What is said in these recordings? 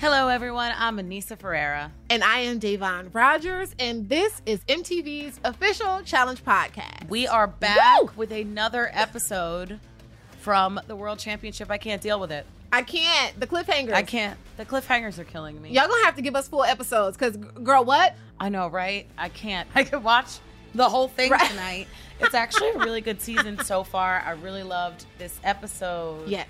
Hello, everyone. I'm Anissa Ferreira. And I am Da'Vonne Rogers, and this is MTV's official challenge podcast. We are back Woo! with another episode from the World Championship. I can't deal with it. I can't. The cliffhangers. I can't. The cliffhangers are killing me. Y'all gonna have to give us full episodes, cause girl, what? I know, right? I can't. I could watch the whole thing right. tonight. It's actually a really good season so far. I really loved this episode. Yes.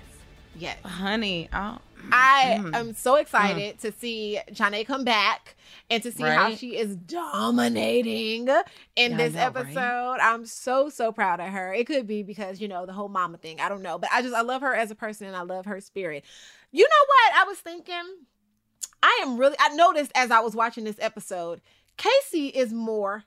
Yes. Honey, oh, I mm. am so excited mm. to see Janae come back and to see right? how she is dominating in yeah, this know, episode. Right? I'm so so proud of her. It could be because you know the whole mama thing. I don't know, but I just I love her as a person and I love her spirit. You know what? I was thinking. I am really. I noticed as I was watching this episode, Casey is more.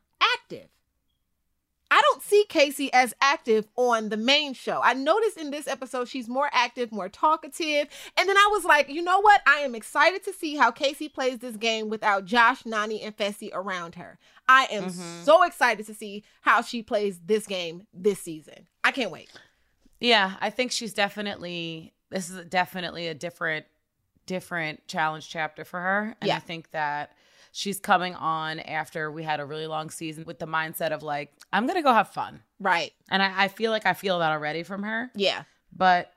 I don't see Casey as active on the main show. I noticed in this episode she's more active, more talkative. And then I was like, you know what? I am excited to see how Casey plays this game without Josh, Nany, and Fessy around her. I am mm-hmm. so excited to see how she plays this game this season. I can't wait. Yeah, I think she's definitely this is definitely a different different challenge chapter for her. And yeah. I think that she's coming on after we had a really long season with the mindset of like, I'm gonna go have fun. Right. And I, I feel like I feel that already from her. Yeah. But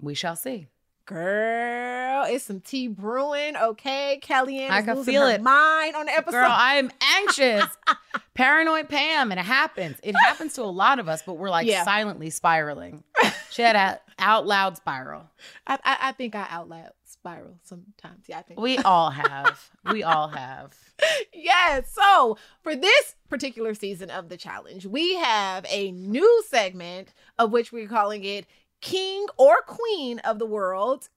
we shall see. Girl, it's some tea brewing. Okay, Kellyanne I can feel it. Mind on the episode. Girl, I am anxious, paranoid Pam, and it happens. It happens to a lot of us, but we're like yeah. silently spiraling. She had a out loud spiral. I, I, I think I out loud spiral sometimes. Yeah, I think we all have. we all have. Yes. So for this particular season of the challenge, we have a new segment of which we're calling it King or Queen of the World,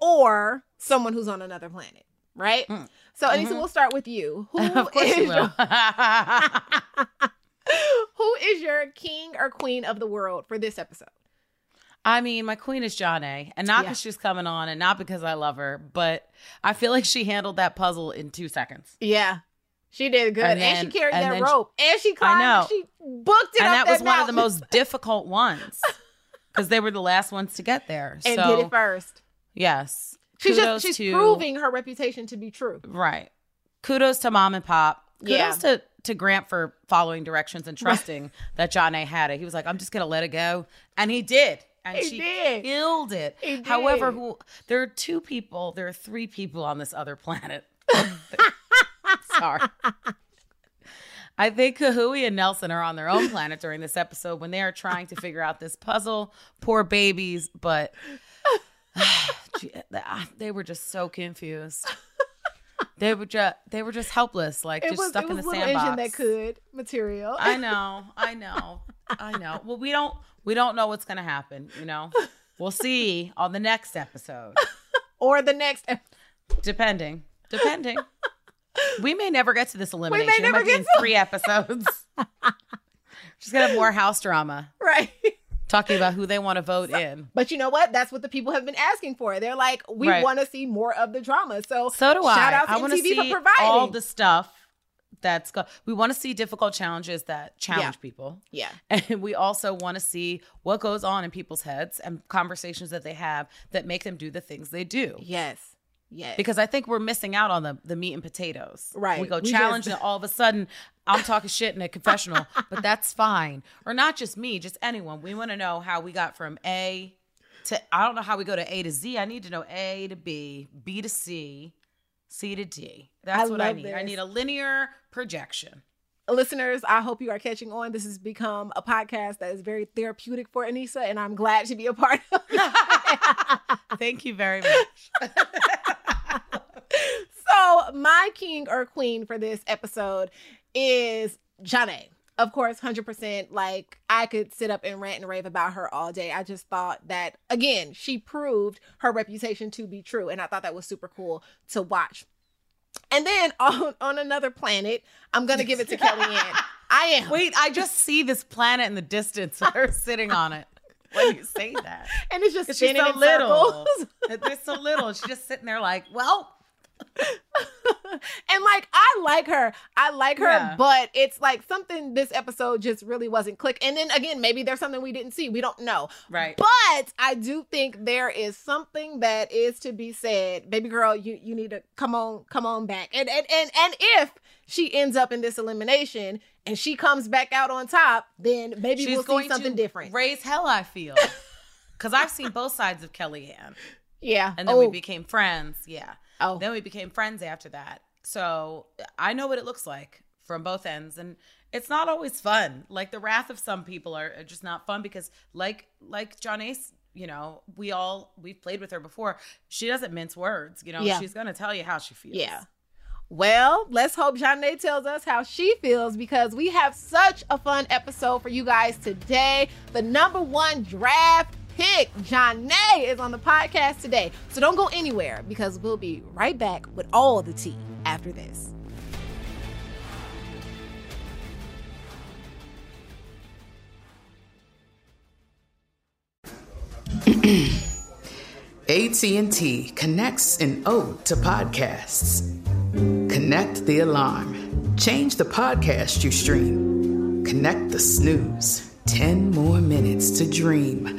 or someone who's on another planet. Right. Mm. So Anissa, mm-hmm. we'll start with you. Who of course is you will. Your... who is your king or queen of the world for this episode? I mean, my queen is Jonna, and not because yeah. she's coming on, and not because I love her, but I feel like she handled that puzzle in two seconds. Yeah, she did good, and, then, and she carried and that rope, she, and she climbed. I know. She booked it, and that was that one of the most difficult ones because they were the last ones to get there. And so, did it first. Yes, she's just she's to, proving her reputation to be true. Right. Kudos to mom and pop. Kudos yeah. to to Grant for following directions and trusting that Jonna had it. He was like, "I'm just gonna let it go," and he did and he she did. killed it. However, who there are two people, there are three people on this other planet. Sorry. I think Kahui and Nelson are on their own planet during this episode when they are trying to figure out this puzzle. Poor babies, but ah, they were just so confused. They were just they were just helpless, like it just was, stuck in the sandbox. that could material. I know, I know, I know. Well, we don't we don't know what's going to happen, you know? We'll see on the next episode. or the next depending. Depending. We may never get to this elimination. We may never it might get be in to- three episodes. Just gonna have more house drama. Right. Talking about who they want to vote so, in. But you know what? That's what the people have been asking for. They're like, we right. want to see more of the drama. So So do I. Shout out to I MTV see for providing all the stuff that's go- we want to see difficult challenges that challenge Yeah. people. Yeah. And we also want to see what goes on in people's heads and conversations that they have that make them do the things they do. Yes. Yes. Because I think we're missing out on the the meat and potatoes. Right. We go We challenge just- and all of a sudden I'm talking shit in a confessional, but that's fine. Or not just me, just anyone. We want to know how we got from A to I don't know how we go to A to Z. I need to know A to B, B to C, C to D. That's I what I need. I need a linear projection. listeners, I hope you are catching on. This has become a podcast that is very therapeutic for Anissa, and I'm glad to be a part of it. Thank you very much. so, my king or queen for this episode is Janae. Of course, 100%. Like, I could sit up and rant and rave about her all day. I just thought that, again, she proved her reputation to be true. And I thought that was super cool to watch. And then on, on another planet, I'm going to give it to Kellyanne. I am. Wait, I just see this planet in the distance. Her sitting on it. When you say that, And it's just spinning so in little. circles. They're so little. She's just sitting there like, well, and like I like her. I like her, Yeah. but it's like something this episode just really wasn't click. And then again, maybe there's something we didn't see. We don't know. right. But I do think there is something that is to be said. Baby girl, you you need to come on, come on back. And and and and if she ends up in this elimination and she comes back out on top, then maybe She's we'll see something to different. raise hell, I feel. Because I've seen both sides of Kellyanne. yeah. And then oh, we became friends. Yeah. Oh. Then we became friends after that. So I know what it looks like from both ends. And it's not always fun. Like the wrath of some people are, are just not fun because like like John Ace, you know, we all we've played with her before. She doesn't mince words. You know, Yeah. she's gonna tell you how she feels. Yeah. Well, let's hope Janae tells us how she feels because we have such a fun episode for you guys today. The number one draft pick, Janae, is on the podcast today. So don't go anywhere because we'll be right back with all the tea after this. AT&T connects an ode to podcasts. Connect the alarm. Change the podcast you stream. Connect the snooze. 10 more minutes to dream.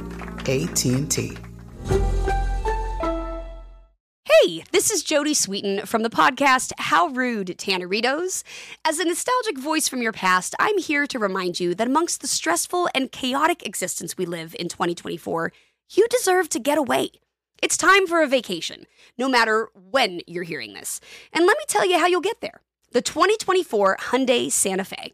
AT&T. Hey, this is Jodie Sweetin from the podcast How Rude Tanneritos. As a nostalgic voice from your past, I'm here to remind you that amongst the stressful and chaotic existence we live in 2024, you deserve to get away. It's time for a vacation, no matter when you're hearing this. And let me tell you how you'll get there. The 2024 Hyundai Santa Fe.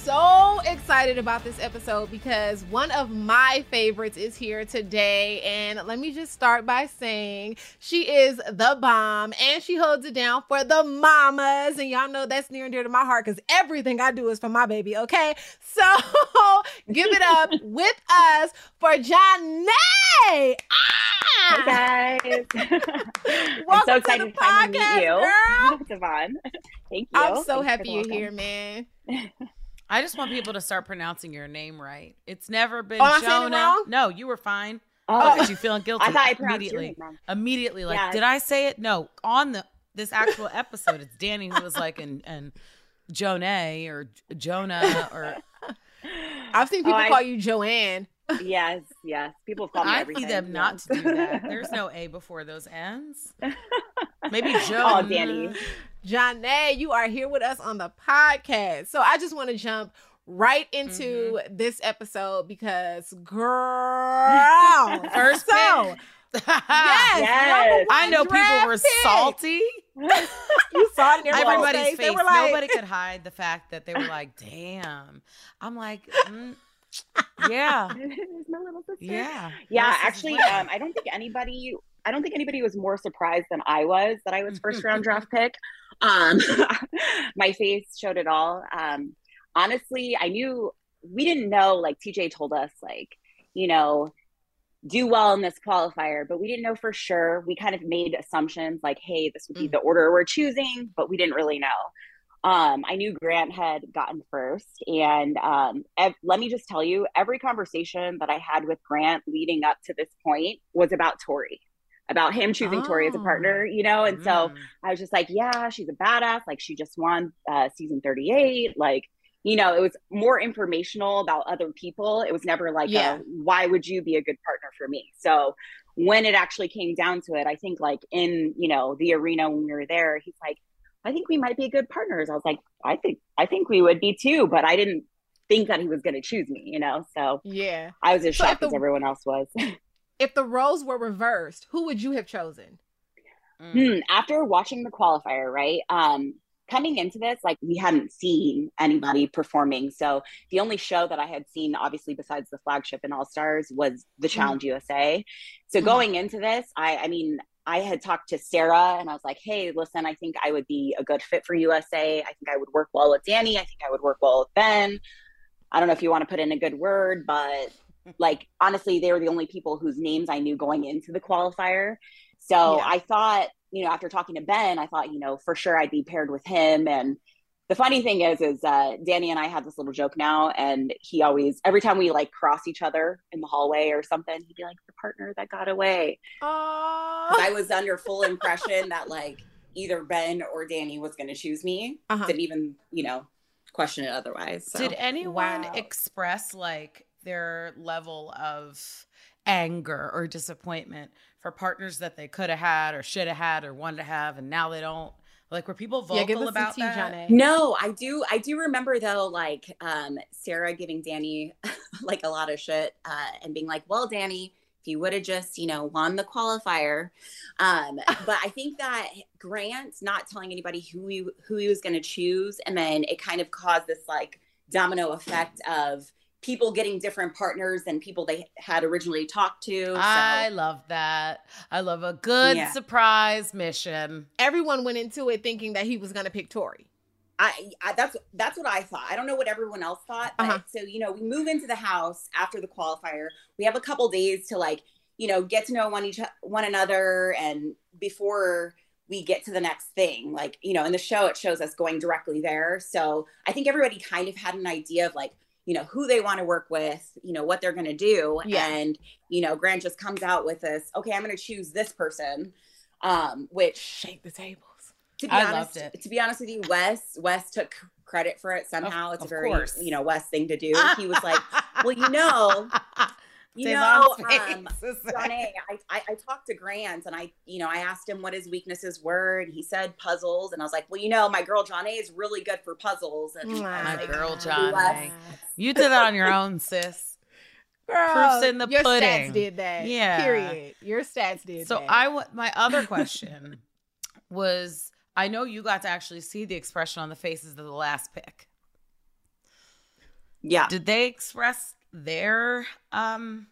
so excited about this episode because one of my favorites is here today. And let me just start by saying she is the bomb and she holds it down for the mamas. And y'all know that's near and dear to my heart because everything I do is for my baby, okay? So give it up with us for Janae. Ah! Hey guys. I'm Welcome so excited the to finally podcast, meet you. girl. Devon. Thank you. I'm so Thanks happy you're welcome. here, man. I just want people to start pronouncing your name right. It's never been Oh, I said it Jonah. wrong? No, you were fine. Oh, oh Because you feeling guilty I thought I pronounced your immediately. name. Immediately, like, Yeah. did I say it? No. On the this actual episode, it's Danny who was like, and and Jonah or Jonah or I've seen oh, people Oh, I- call you Joanne. yes, yes. People call me I everything. see them not to do that. There's no A before those N's. Maybe Joe. Oh, Danny. Janae, you are here with us on the podcast. So I just want to jump right into mm-hmm. this episode because girl first so yes, yes. I know people were salty. you saw it in everybody's face. face. Like... Nobody could hide the fact that they were like, "Damn." I'm like, mm, yeah, my little sister. Yeah, yeah. Actually, um, I don't think anybody. I don't think anybody was more surprised than I was that I was first round draft pick. Um, my face showed it all. Um, honestly, I knew we didn't know. Like TJ told us, like you know, do well in this qualifier, but we didn't know for sure. We kind of made assumptions like, hey, this would be mm. the order we're choosing, but we didn't really know. Um, I knew Grant had gotten first. And um, ev- let me just tell you, every conversation that I had with Grant leading up to this point was about Tori, about him choosing oh. Tori as a partner, oh. you know? And mm. so I was just like, yeah, she's a badass. Like, she just won uh, season 38. Like, you know, it was more informational about other people. It was never like, yeah. A, why would you be a good partner for me? So when it actually came down to it, I think like in, you know, the arena when we were there, he's like, I think we might be good partners. I was like, I think, I think we would be too, but I didn't think that he was going to choose me, you know? So yeah, I was as so shocked the, as everyone else was. if the roles were reversed, who would you have chosen? Hmm, after watching the qualifier, right? Um, coming into this, like we hadn't seen anybody performing. So the only show that I had seen, obviously, besides the flagship and All Stars, was the mm-hmm. Challenge mm-hmm. USA. So mm-hmm. going into this, I, I mean, I had talked to Sarah and I was like, hey, listen, I think I would be a good fit for USA. I think I would work well with Danny. I think I would work well with Ben. I don't know if you want to put in a good word, but like honestly, they were the only people whose names I knew going into the qualifier. So yeah. I thought you know, after talking to Ben, I thought, you know, for sure I'd be paired with him. And the funny thing is, is uh, Danny and I have this little joke now, and he always, every time we like cross each other in the hallway or something, he'd be like, "The partner that got away." I was under full impression that like either Ben or Danny was going to choose me. Uh-huh. Didn't even, you know, question it otherwise. So. Did anyone wow. express like their level of anger or disappointment for partners that they could have had or should have had or wanted to have and now they don't like were people vocal yeah, about tea, that? No, I do. I do remember though, like um, Sarah giving Danny like a lot of shit uh, and being like, "Well, Danny, if you would have just, you know, won the qualifier." Um, but I think that Grant not telling anybody who he who he was going to choose, and then it kind of caused this like domino effect of people getting different partners than people they had originally talked to. So. I love that. I love a good yeah. surprise mission. Everyone went into it thinking that he was going to pick Tori. I, I, that's that's what I thought. I don't know what everyone else thought. But, uh-huh. So you know, we move into the house after the qualifier. We have a couple days to like you know get to know one each one another, and before we get to the next thing, like you know, in the show it shows us going directly there. So I think everybody kind of had an idea of like you know who they want to work with you know what they're going to do. Yeah. and you know grant just comes out with this okay i'm going to choose this person um which shake the tables. to be I honest to be honest with you wes wes took credit for it somehow. Of, it's a very course. you know wes thing to do. He was like well you know you know, um, I, I, I talked to Grant and I, you know, I asked him what his weaknesses were, and he said puzzles, and I was like, well, you know, my girl Jonna is really good for puzzles, and my like, girl Jonna, you did that on your own, sis. Girl, Proofs in the your pudding. stats did that. Yeah. Period. Your stats did. So that. I, my other question was, I know you got to actually see the expression on the faces of the last pick. Yeah. Did they express their um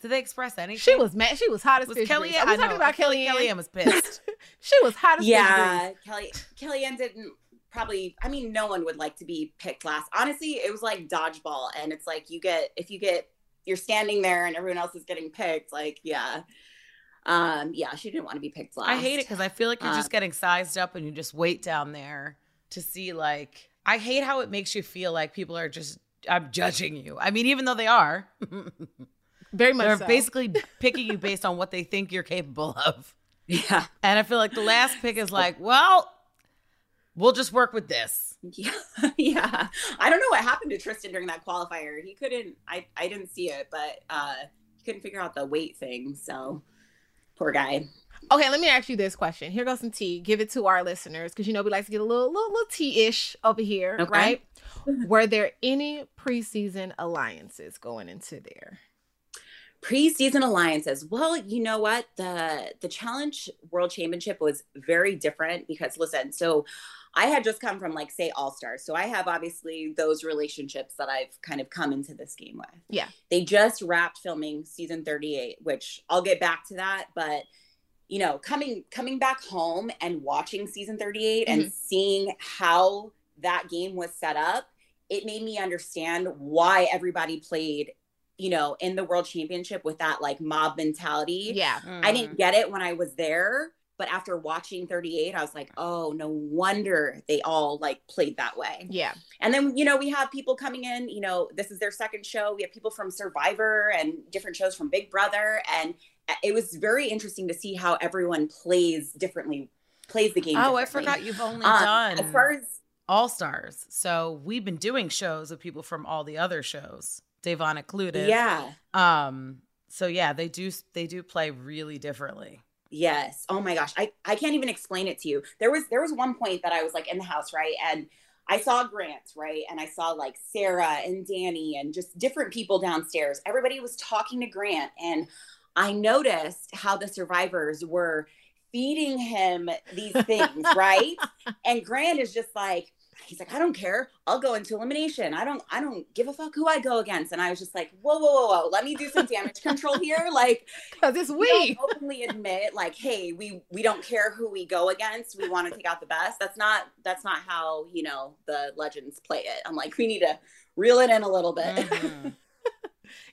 did they express anything? She was mad. She was hot as was fish. Kellyanne, I was talking about Kellyanne. Kellyanne was pissed. she was hot as yeah. Kelly Kellyanne didn't probably. I mean, no one would like to be picked last. Honestly, it was like dodgeball, and it's like you get if you get you're standing there and everyone else is getting picked. Like, yeah, um, yeah, she didn't want to be picked last. I hate it because I feel like you're just uh, getting sized up and you just wait down there to see like. I hate how it makes you feel like people are just I'm judging you. I mean, even though they are, very much, they're so. basically picking you based on what they think you're capable of. Yeah, and I feel like the last pick is like, well, we'll just work with this. Yeah, yeah. I don't know what happened to Tristan during that qualifier. He couldn't. I I didn't see it, but uh, he couldn't figure out the weight thing. So poor guy. Okay, let me ask you this question. Here goes some tea. Give it to our listeners because you know we like to get a little little, little tea-ish over here, okay. right? Were there any preseason alliances going into there? preseason alliances well you know what the the challenge world championship was very different because listen so i had just come from like say all stars so i have obviously those relationships that i've kind of come into this game with yeah they just wrapped filming season 38 which i'll get back to that but you know coming coming back home and watching season 38 mm-hmm. and seeing how that game was set up it made me understand why everybody played you know, in the world championship with that like mob mentality. Yeah. Mm. I didn't get it when I was there, but after watching 38, I was like, oh, no wonder they all like played that way. Yeah. And then, you know, we have people coming in, you know, this is their second show. We have people from Survivor and different shows from Big Brother. And it was very interesting to see how everyone plays differently, plays the game. Oh, I forgot you've only um, done as far as all stars. So we've been doing shows with people from all the other shows. Da'Vonne included. Yeah. Um. So yeah, they do they do play really differently. Yes. Oh my gosh. I I can't even explain it to you. There was there was one point that I was like in the house, right? And I saw Grant, right? And I saw like Sarah and Danny and just different people downstairs. Everybody was talking to Grant and I noticed how the survivors were feeding him these things, right? And Grant is just like, he's like, I don't care. I'll go into elimination. I don't, I don't give a fuck who I go against. And I was just like, whoa, whoa, whoa, whoa. Let me do some damage control here. Like, because it's we openly admit, like, hey, we we don't care who we go against. We want to take out the best. That's not that's not how you know the legends play it. I'm like, we need to reel it in a little bit. Mm-hmm.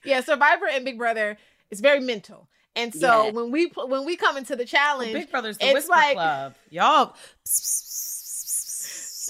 yeah, Survivor and Big Brother is very mental. And so yeah. when we when we come into the challenge, well, Big Brother's the Whisper like, Club, y'all.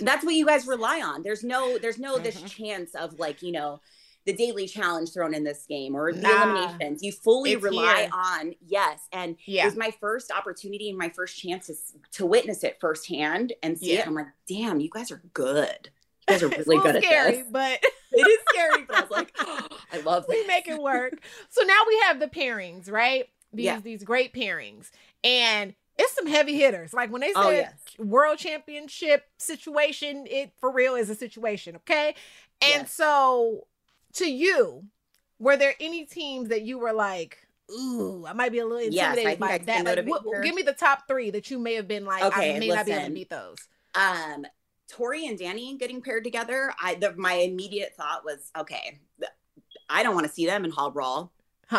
that's what you guys rely on. There's no there's no mm-hmm. this chance of like, you know, the daily challenge thrown in this game or the nah, eliminations. You fully rely here. on yes. And yeah. it was my first opportunity and my first chance to, to witness it firsthand and see yeah. it. I'm like, damn, you guys are good. You guys are really good scary, at this. But it is scary. But I was like, oh, I love this. We make it work. so now we have the pairings, right? These yeah. these great pairings. And it's some heavy hitters. Like when they say oh, yes. world championship situation, it for real is a situation, okay? And yes. so to you, were there any teams that you were like, ooh, I might be a little intimidated yes, by that? Like, what, give me the top three that you may have been like, okay, I may listen, not be able to beat those. Um, Tori and Danny getting paired together, I the, my immediate thought was, okay, I don't want to see them in Hall Brawl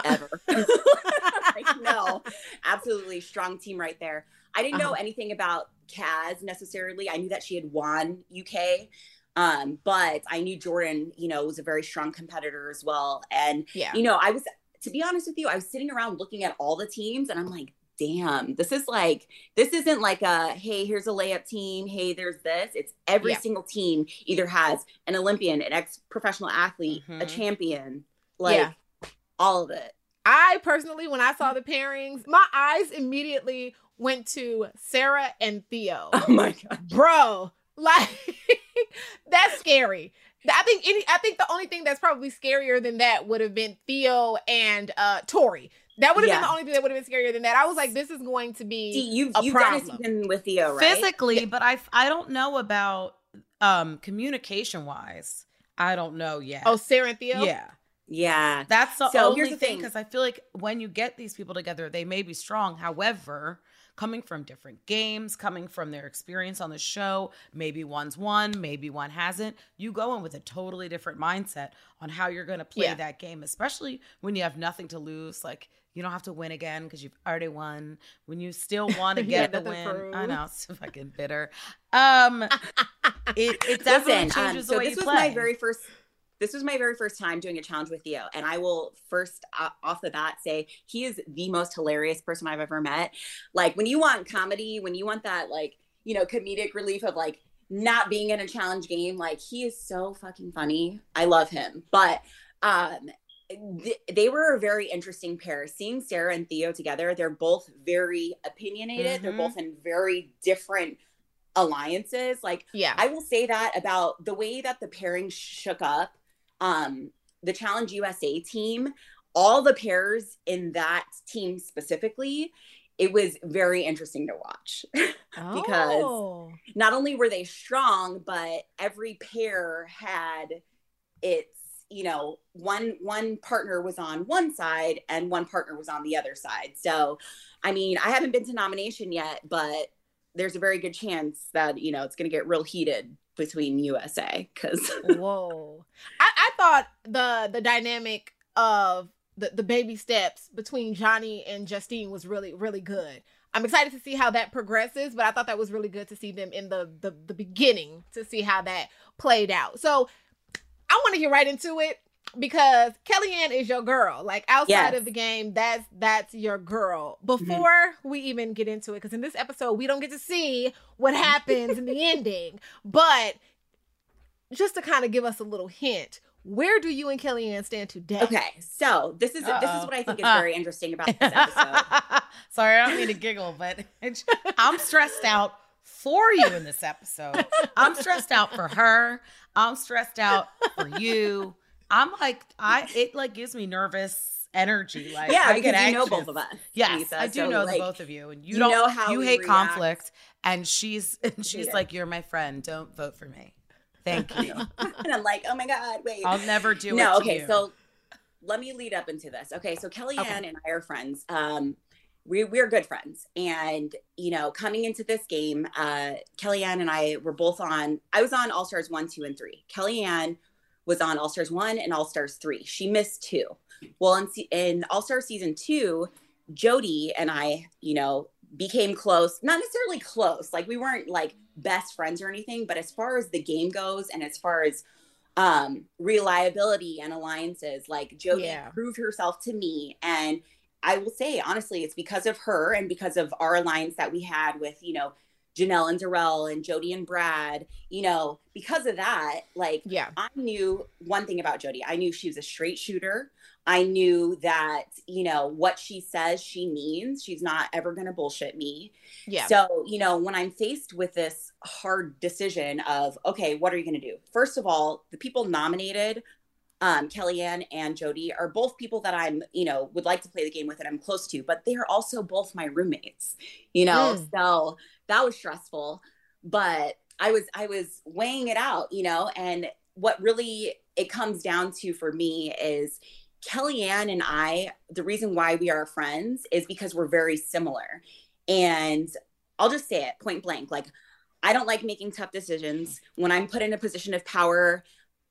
ever. like, no, absolutely strong team right there. I didn't know uh-huh. anything about Kaz necessarily. I knew that she had won UK, um, but I knew Jordan, you know, was a very strong competitor as well. And yeah. you know, I was to be honest with you, I was sitting around looking at all the teams, and I'm like, damn, this is like this isn't like a hey, here's a layup team. Hey, there's this. It's every yeah. single team either has an Olympian, an ex professional athlete, mm-hmm. a champion, like yeah. all of it. I personally, when I saw the pairings, my eyes immediately went to Sarah and Theo. Oh my god, bro! Like that's scary. I think any, I think the only thing that's probably scarier than that would have been Theo and uh Tori. That would have yeah. been the only thing that would have been scarier than that. I was like, this is going to be See, you've, a you've problem. done a season with Theo, right? Physically, yeah. but I I don't know about um communication wise. I don't know yet. Oh, Sarah and Theo. Yeah. Yeah. That's the so only here's the thing because I feel like when you get these people together, they may be strong. However, coming from different games, coming from their experience on the show, maybe one's won, maybe one hasn't. You go in with a totally different mindset on how you're going to play yeah. that game, especially when you have nothing to lose. Like, you don't have to win again because you've already won. When you still want to get the win, I know it's fucking bitter. Um, it, it definitely Listen, um, changes um, so the way this you was my very first this was my very first time doing a challenge with Theo. And I will first uh, off the bat say he is the most hilarious person I've ever met. Like when you want comedy, when you want that like, you know, comedic relief of like not being in a challenge game, like he is so fucking funny. I love him. But um th- they were a very interesting pair. Seeing Sarah and Theo together, they're both very opinionated. Mm-hmm. They're both in very different alliances. Like, yeah, I will say that about the way that the pairing shook up um, the Challenge USA team, all the pairs in that team specifically, it was very interesting to watch because oh. not only were they strong, but every pair had its you know one one partner was on one side and one partner was on the other side so i mean i haven't been to nomination yet but there's a very good chance that you know it's going to get real heated between usa because whoa I, I thought the the dynamic of the, the baby steps between Johnny and Justine was really, really good. I'm excited to see how that progresses, but I thought that was really good to see them in the the, the beginning to see how that played out. So I want to get right into it because Kellyanne is your girl. Like outside yes. of the game, that's that's your girl. Mm-hmm. Before mm-hmm. we even get into it, because in this episode we don't get to see what happens in the ending, but just to kind of give us a little hint, where do you and Kellyanne stand today? Okay, so this is Uh-oh. this is what I think is very interesting about this episode. Sorry, I don't mean to giggle, but I'm stressed out for you in this episode. I'm stressed out for her. I'm stressed out for you. I'm like, I it like gives me nervous energy. Like, yeah, I get anxious. you know both of us. Yes, Lisa, I do so know like, both of you, and you, you don't know how you hate react. conflict. And she's and she's yeah. like, you're my friend. Don't vote for me. Thank you. and I'm like, oh my God, wait. I'll never do no, it. No, okay, you. so let me lead up into this. Okay, so Kellyanne okay. and I are friends. Um, we, we're good friends. And, you know, coming into this game, uh, Kellyanne and I were both on, I was on All Stars 1, 2, and 3. Kellyanne was on All Stars 1 and All Stars 3. She missed two. Well, in, in All Star Season 2, Jody and I, you know, became close, not necessarily close, like we weren't like best friends or anything, but as far as the game goes and as far as um reliability and alliances, like Jody yeah. proved herself to me and I will say honestly, it's because of her and because of our alliance that we had with, you know, Janelle and Darrell and Jody and Brad, you know, because of that, like, yeah, I knew one thing about Jody. I knew she was a straight shooter. I knew that, you know, what she says she means. She's not ever going to bullshit me. Yeah. So, you know, when I'm faced with this hard decision of, okay, what are you going to do? First of all, the people nominated, um, Kellyanne and Jody, are both people that I'm, you know, would like to play the game with and I'm close to, but they are also both my roommates, you know? Mm. So that was stressful. But I was, I was weighing it out, you know, and what really it comes down to for me is, Kellyanne and I, the reason why we are friends is because we're very similar. And I'll just say it point blank like, I don't like making tough decisions. When I'm put in a position of power,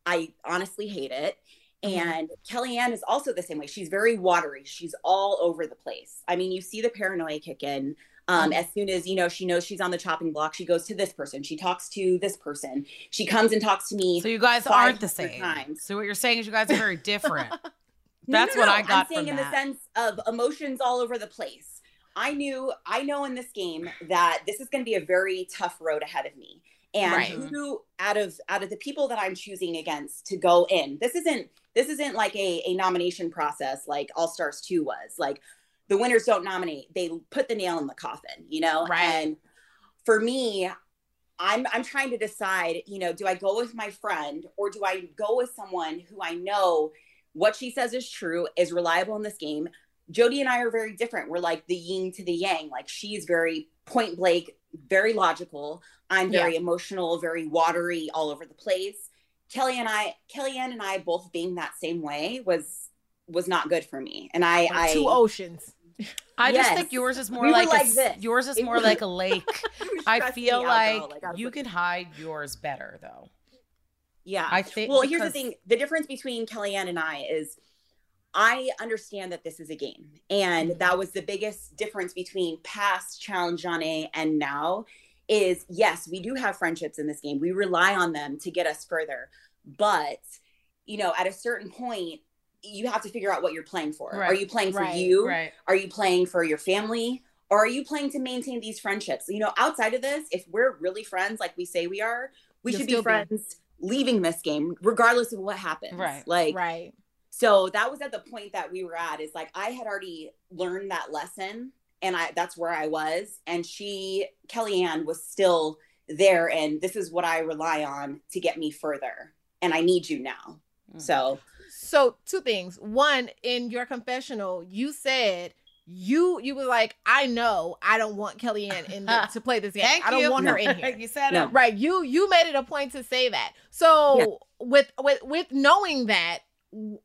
I honestly hate it. Mm-hmm. And Kellyanne is also the same way. She's very watery. She's all over the place. I mean, you see the paranoia kick in. Um, mm-hmm. As soon as you know she knows she's on the chopping block, she goes to this person. She talks to this person. She comes and talks to me. So you guys aren't the same. Times. So what you're saying is you guys are very different. That's no, no, what I got. I'm saying in that. the sense of emotions all over the place. I knew, I know in this game that this is going to be a very tough road ahead of me. And right. Mm-hmm. who out of out of the people that I'm choosing against to go in, this isn't this isn't like a, a nomination process like All Stars 2 was. Like the winners don't nominate. They put the nail in the coffin, you know? Right. And for me, I'm I'm trying to decide, you know, do I go with my friend or do I go with someone who I know what she says is true, is reliable in this game. Jody and I are very different. We're like the yin to the yang. Like she's very point blank, very logical. I'm very yeah. emotional, very watery, all over the place. Kelly and I, Kellyanne and I both being that same way was was not good for me. And I, I two oceans. I yes. just think yours is more we like, like a, yours is more like a lake. I feel like, like you can hide yours better though. Yeah. I think Well, here's the thing. The difference between Kellyanne and I is I understand that this is a game. And mm-hmm. that was the biggest difference between past Challenge Jonna and now is yes, we do have friendships in this game. We rely on them to get us further. But, you know, at a certain point, you have to figure out what you're playing for. Right. Are you playing for right. you? Right. Are you playing for your family? Or are you playing to maintain these friendships? You know, outside of this, if we're really friends like we say we are, we You'll should be friends. Be leaving this game regardless of what happens right like right so that was at the point that we were at is like i had already learned that lesson and i that's where i was and she kellyanne was still there and this is what i rely on to get me further and i need you now mm. so so two things one in your confessional you said you you were like, I know I don't want Kellyanne in the, to play this game. Thank I don't you. want her in here. you said No. it. Right. You you made it a point to say that. So with with with knowing that, w-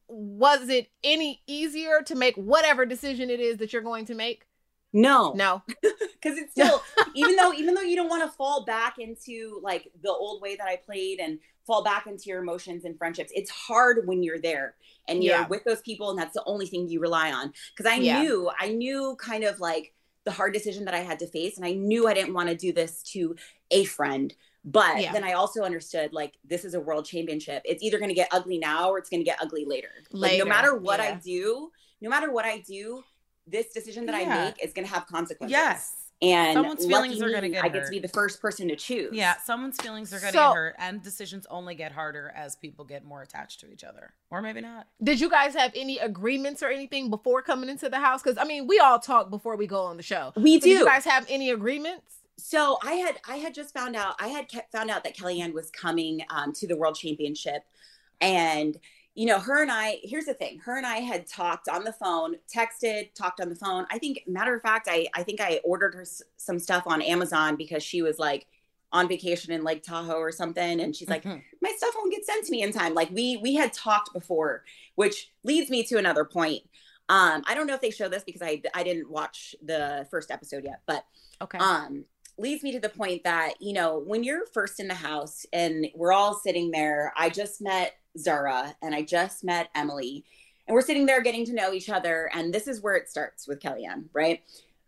was it any easier to make whatever decision it is that you're going to make? No, No. because it's still even though even though you don't want to fall back into like the old way that I played and fall back into your emotions and friendships. It's hard when you're there and you're Yeah. with those people and that's the only thing you rely on. Because I Yeah. knew I knew kind of like the hard decision that I had to face and I knew I didn't want to do this to a friend. But Yeah. then I also understood like this is a world championship. It's either going to get ugly now or it's going to get ugly later. Like no matter what I do, no matter what I do, this decision that I make is going to have consequences. Yes. And Someone's feelings lucky are gonna me, get I get to be the first person to choose. Yeah, someone's feelings are going to So- get hurt, and decisions only get harder as people get more attached to each other, or maybe not. Did you guys have any agreements or anything before coming into the house? Because I mean, we all talk before we go on the show. We So did do. you guys have any agreements? So I had I had just found out I had found out that Kellyanne was coming um, to the World Championship, and you know her and I. Here's the thing: her and I had talked on the phone, texted, talked on the phone. I think, matter of fact, I I think I ordered her s- some stuff on Amazon because she was like on vacation in Lake Tahoe or something, and she's like, Mhm. my stuff won't get sent to me in time. Like we we had talked before, which leads me to another point. Um, I don't know if they show this because I I didn't watch the first episode yet, but Okay. um leads me to the point that you know when you're first in the house and we're all sitting there i just met zara and i just met emily and we're sitting there getting to know each other. And this is where it starts with kellyanne right?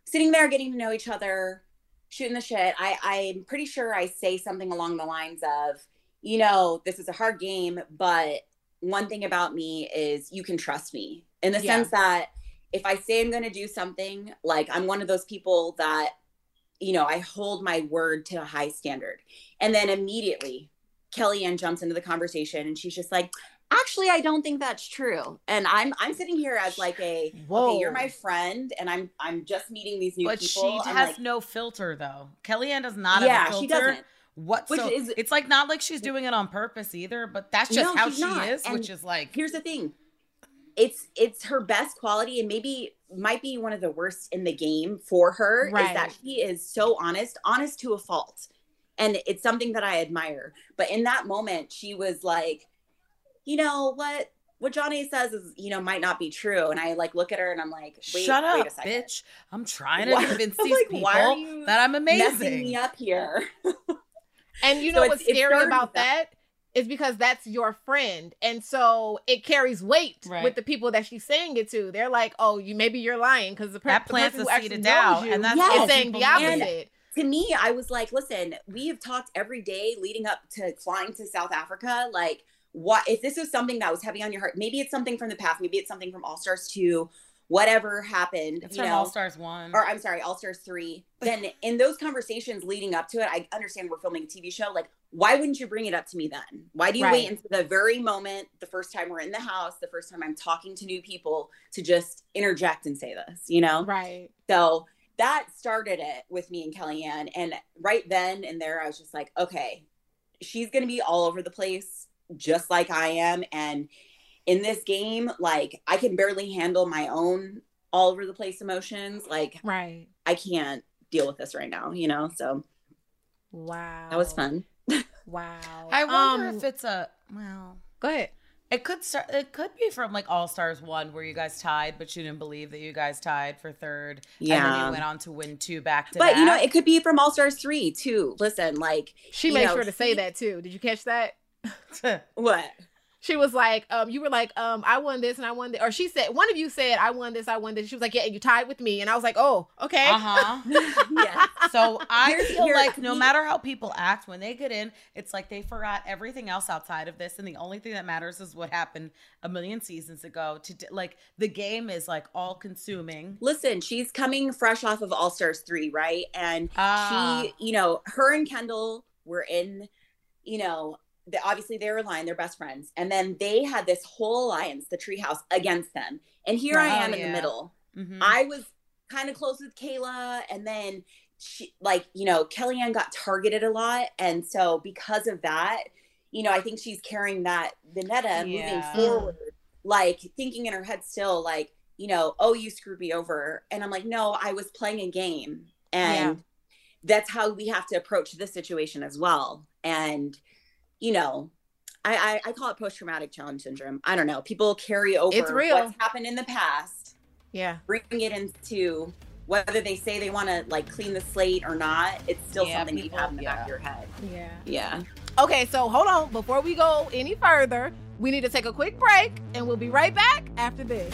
Sitting there getting to know each other shooting the shit. I i'm pretty sure i say something along the lines of you know this is a hard game but one thing about me is you can trust me in the Yeah. sense that if i say i'm going to do something like i'm one of those people that you know, I hold my word to a high standard. And then immediately Kellyanne jumps into the conversation and she's just like, actually, I don't think that's true. And I'm I'm sitting here as like a okay, you're my friend and I'm I'm just meeting these new But people. But she I'm has like, no filter, though. Kellyanne does not yeah, have a filter. she doesn't. What? Which so is- it's like not like she's doing it on purpose either, but that's just No, how she not. is, And which is like Here's the thing. It's it's her best quality and maybe might be one of the worst in the game for her is that she is so honest, honest to a fault. And it's something that I admire. But in that moment, she was like, you know what? What Johnny says is, you know, might not be true. And I like look at her and I'm like, wait, shut up, a bitch. I'm trying to Why- convince these like, people that I'm Messing amazing. me up here. And you know it's- what's scary about that. that is because that's your friend, and so it carries weight Right. with the people that she's saying it to. They're like, "Oh, you maybe you're lying," because the, per- That the plants person a who seed actually of knows doubt, you and that's all is saying the people need. opposite. to me, I was like, listen, we have talked every day leading up to flying to South Africa. Like, what if this is something that was heavy on your heart? Maybe it's something from the past. Maybe it's something from All Stars 2, whatever happened. It's you from know, All Stars One. or I'm sorry, All Stars 3. Then in those conversations leading up to it, I understand we're filming a TV show. Like, why wouldn't you bring it up to me then? Why do you Right. wait until the very moment, the first time we're in the house, the first time I'm talking to new people to just interject and say this, you know? Right. So that started it with me and Kellyanne. And right then and there, I was just like, okay, she's going to be all over the place, just like I am. And in this game, like, I can barely handle my own all over the place emotions. Like, Right. I can't deal with this right now, you know? So Wow. that was fun. Wow. I wonder Um, if it's a well. Go ahead. It could start. It could be from like All Stars One, where you guys tied, but you didn't believe that you guys tied for third. Yeah, and then you went on to win two back to But, you know, it could be from All Stars 3 too. Listen, like, She made know, sure to say she- that too. Did you catch that? what? She was like, um, you were like, um, I won this and I won that. Or she said, one of you said, I won this, I won this. She was like, yeah, and you tied with me. And I was like, oh, okay. Uh huh. yeah. So I Here's- feel here- like no matter how people act when they get in, it's like they forgot everything else outside of this, and the only thing that matters is what happened a million seasons ago. To like the game is like all consuming. listen, she's coming fresh off of All Stars 3, right? And Ah. she, you know, her and Kendall were in, you know, obviously they were aligned, they're best friends. And then they had this whole alliance, the treehouse, against them. And here I Oh, am in yeah. the middle. Mhm. I was kind of close with Kayla, and then she, like, you know, Kellyanne got targeted a lot. And so because of that, you know, I think she's carrying that Vanetta Yeah. moving forward, like thinking in her head still, like, you know, oh, you screwed me over. And I'm like, no, I was playing a game. And yeah. that's how we have to approach this situation as well. And, you know, I, I, I call it post traumatic challenge syndrome. I don't know. People carry over it's real. what's happened in the past. Yeah. Bring it into whether they say they want to like clean the slate or not, it's still yeah, something people, you have in the yeah. back of your head. Yeah. Yeah. Okay, so hold on. Before we go any further, we need to take a quick break and we'll be right back after this.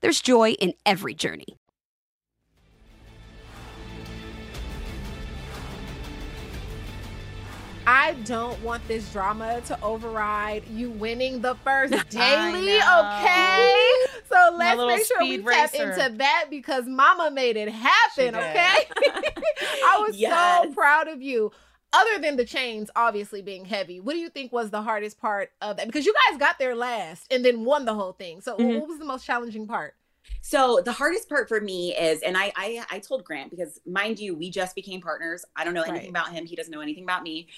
There's joy in every journey. I don't want this drama to override you winning the first daily, okay? So let's make sure we racer. tap into that because mama made it happen, okay? I was yes. so proud of you. Other than the chains obviously being heavy, what do you think was the hardest part of that? Because you guys got there last and then won the whole thing. So mm-hmm. what was the most challenging part? So the hardest part for me is, and I, I, I told Grant because mind you, we just became partners. I don't know anything right. about him. He doesn't know anything about me.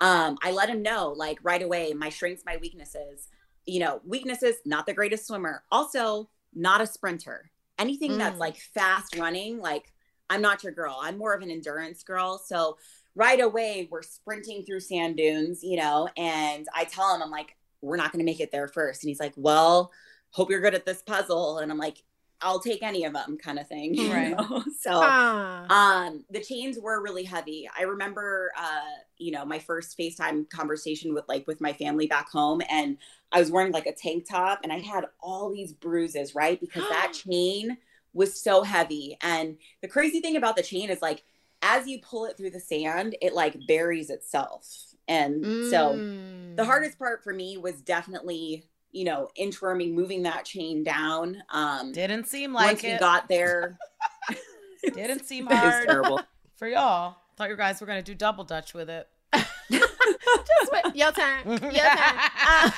Um, I let him know like right away my strengths, my weaknesses. You know, weaknesses, not the greatest swimmer. Also, not a sprinter. Anything mm. that's like fast running, like I'm not your girl. I'm more of an endurance girl. So right away we're sprinting through sand dunes, you know, and I tell him, I'm like, we're not gonna make it there first. And he's like, Well, hope you're good at this puzzle. And I'm like, I'll take any of them kind of thing. Right. Know? So um the chains were really heavy. I remember uh, you know, my first FaceTime conversation with like with my family back home and I was wearing like a tank top and I had all these bruises, right? Because that chain was so heavy. And the crazy thing about the chain is like as you pull it through the sand, it like buries itself. And mm. so the mm. hardest part for me was definitely you know, inchworming, moving that chain down. Um, Didn't seem like once it. we got there. Didn't seem hard terrible. for y'all. Thought you guys were gonna do double dutch with it. Just wait. Your turn. Your turn. Uh,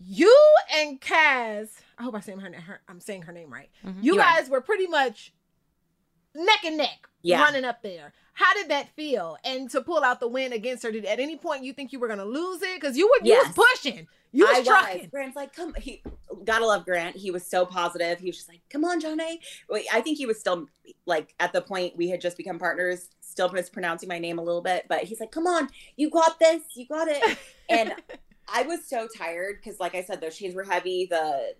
you and Kaz. I hope I say her, her I'm saying her name right. Mm-hmm. You, you guys are. were pretty much neck and neck yeah. running up there. How did that feel? And to pull out the win against her, did at any point you think you were gonna lose it? Because you were yes. you was pushing. You was I trucking. Was. Grant's like, come he gotta love Grant. He was so positive. He was just like, come on. Wait, I think he was still like at the point we had just become partners, still mispronouncing my name a little bit, but he's like, Come on, you got this, you got it. And I was so tired because like I said, those chains were heavy, the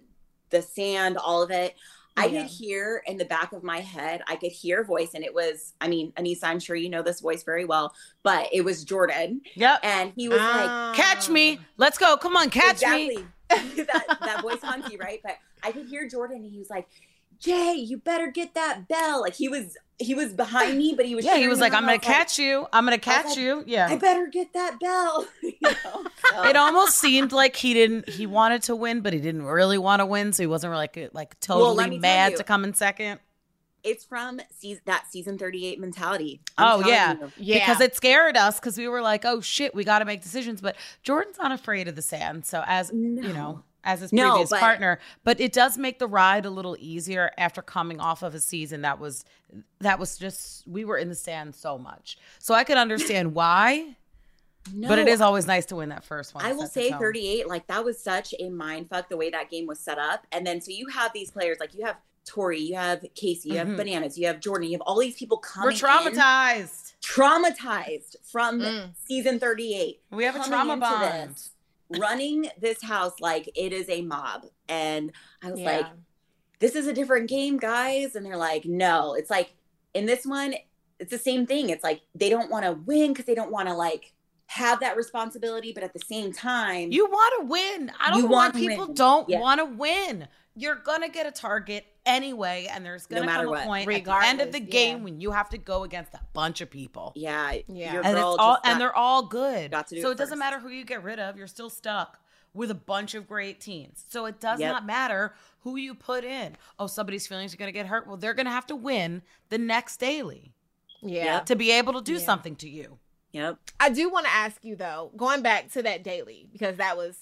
the sand, all of it. I yeah. could hear in the back of my head, I could hear a voice, and it was, I mean, Anissa, I'm sure you know this voice very well, but it was Jordan. Yep. And he was uh, like, ah. Catch me. Let's go. Come on, catch exactly. me. that, that voice hunky, right? But I could hear Jordan, and he was like, Jay, you better get that bell. Like he was he was behind me, but he was yeah. He was like, "I'm gonna catch like, you. I'm gonna catch like, you." Yeah, I better get that bell. you know? so. It almost seemed like he didn't. He wanted to win, but he didn't really want to win, so he wasn't like like totally well, mad to come in second. it's from season, that season 38 mentality. I'm oh yeah. yeah. Because it scared us because we were like, oh shit, we got to make decisions. But Jordan's not afraid of the sand. So as no. you know, as his previous but, partner, but it does make the ride a little easier after coming off of a season that was that was just we were in the sand so much. So I could understand why. No, but it is always nice to win that first one. I will say 38, like that was such a mind fuck the way that game was set up. And then so you have these players, like you have Tori, you have Casey, you have mm-hmm. Bananas, you have Jordan, you have all these people coming. We're traumatized. In, traumatized from mm. season 38. We have a trauma bond. This, running this house like it is a mob. And I was yeah. like, this is a different game, guys. And they're like, no, it's like in this one, it's the same thing. It's like they don't want to win because they don't want to like have that responsibility, but at the same time, you want to win. I don't want people win. don't yeah. want to win. You're gonna get a target anyway, and there's gonna no come a what. point Regardless, at the end of the game yeah. when you have to go against a bunch of people. Yeah, yeah, and it's all and they're all good. Got to do so it, it doesn't matter who you get rid of. You're still stuck with a bunch of great teams. So it does yep. not matter who you put in. Oh, somebody's feelings are going to get hurt. Well, they're going to have to win the next daily. Yeah. To be able to do yeah. something to you. Yep. I do want to ask you though, going back to that daily because that was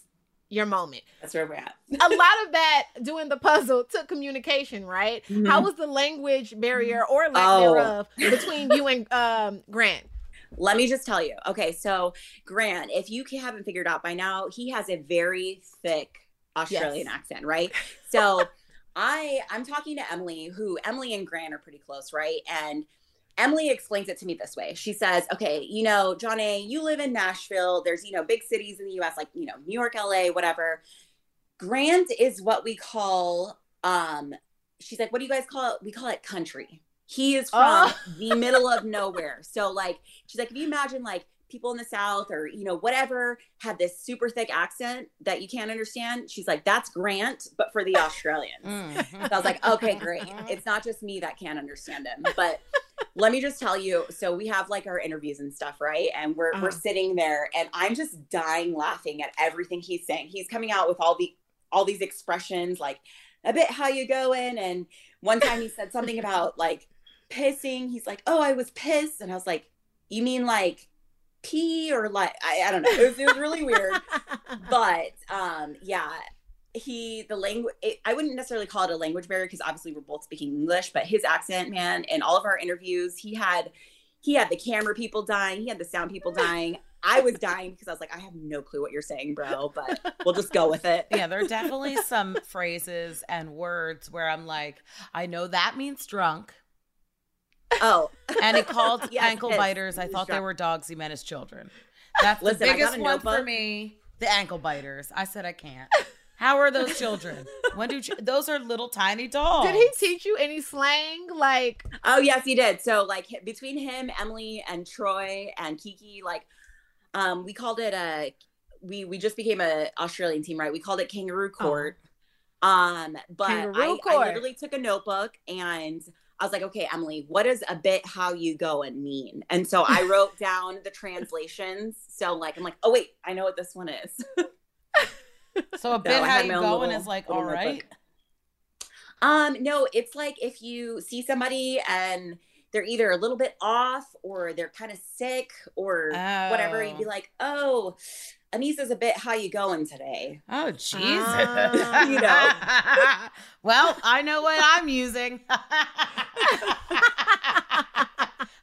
your moment. That's where we're at. a lot of that doing the puzzle took communication, right? Mm-hmm. How was the language barrier or lack oh. thereof between you and um, Grant? Let me just tell you. Okay, so Grant, if you haven't figured out by now, he has a very thick Australian yes. accent, right? So I I'm talking to Emily, who Emily and Grant are pretty close, right? And Emily explains it to me this way. She says, okay, you know, Jonna, you live in Nashville. There's, you know, big cities in the US, like, you know, New York, LA, whatever. Grant is what we call, um, she's like, what do you guys call it? We call it country. He is from oh. the middle of nowhere. So, like, she's like, if you imagine, like, people in the South or, you know, whatever have this super thick accent that you can't understand. She's like, that's Grant, but for the Australians. Mm-hmm. So I was like, okay, great. It's not just me that can't understand him. But let me just tell you so we have like our interviews and stuff, right? And we're, uh-huh. we're sitting there and I'm just dying laughing at everything he's saying. He's coming out with all the, all these expressions like a bit how you going. And one time he said something about like pissing. He's like, oh, I was pissed. And I was like, you mean like pee or like I, I don't know. It was, it was really weird. But um yeah, he the language I wouldn't necessarily call it a language barrier because obviously we're both speaking English, but his accent, man, in all of our interviews, he had he had the camera people dying, he had the sound people dying. I was dying because I was like, I have no clue what you're saying, bro, but we'll just go with it. Yeah, there are definitely some phrases and words where I'm like, I know that means drunk. Oh. And he called yes, ankle biters. I thought they were dogs. He meant his children. That's Listen, the biggest one for me. The ankle biters. I said I can't. How are those children? When do ch- those are little tiny dogs? Did he teach you any slang? Like, oh yes, he did. So like between him, Emily, and Troy and Kiki, like, um, we called it a. We we just became a Australian team, right? We called it Kangaroo oh. Court. Oh. Um, but I, I literally took a notebook and I was like, okay, Emily, what does a bit how you go and mean? And so I wrote down the translations. So like, I'm like, oh wait, I know what this one is. so a bit no, how you going is like, all right. Um, no, it's like if you see somebody and they're either a little bit off or they're kind of sick or oh. whatever, you'd be oh. like, oh, Anissa's a bit how you going today? Oh, Jesus. Uh, you know. well, I know what I'm using.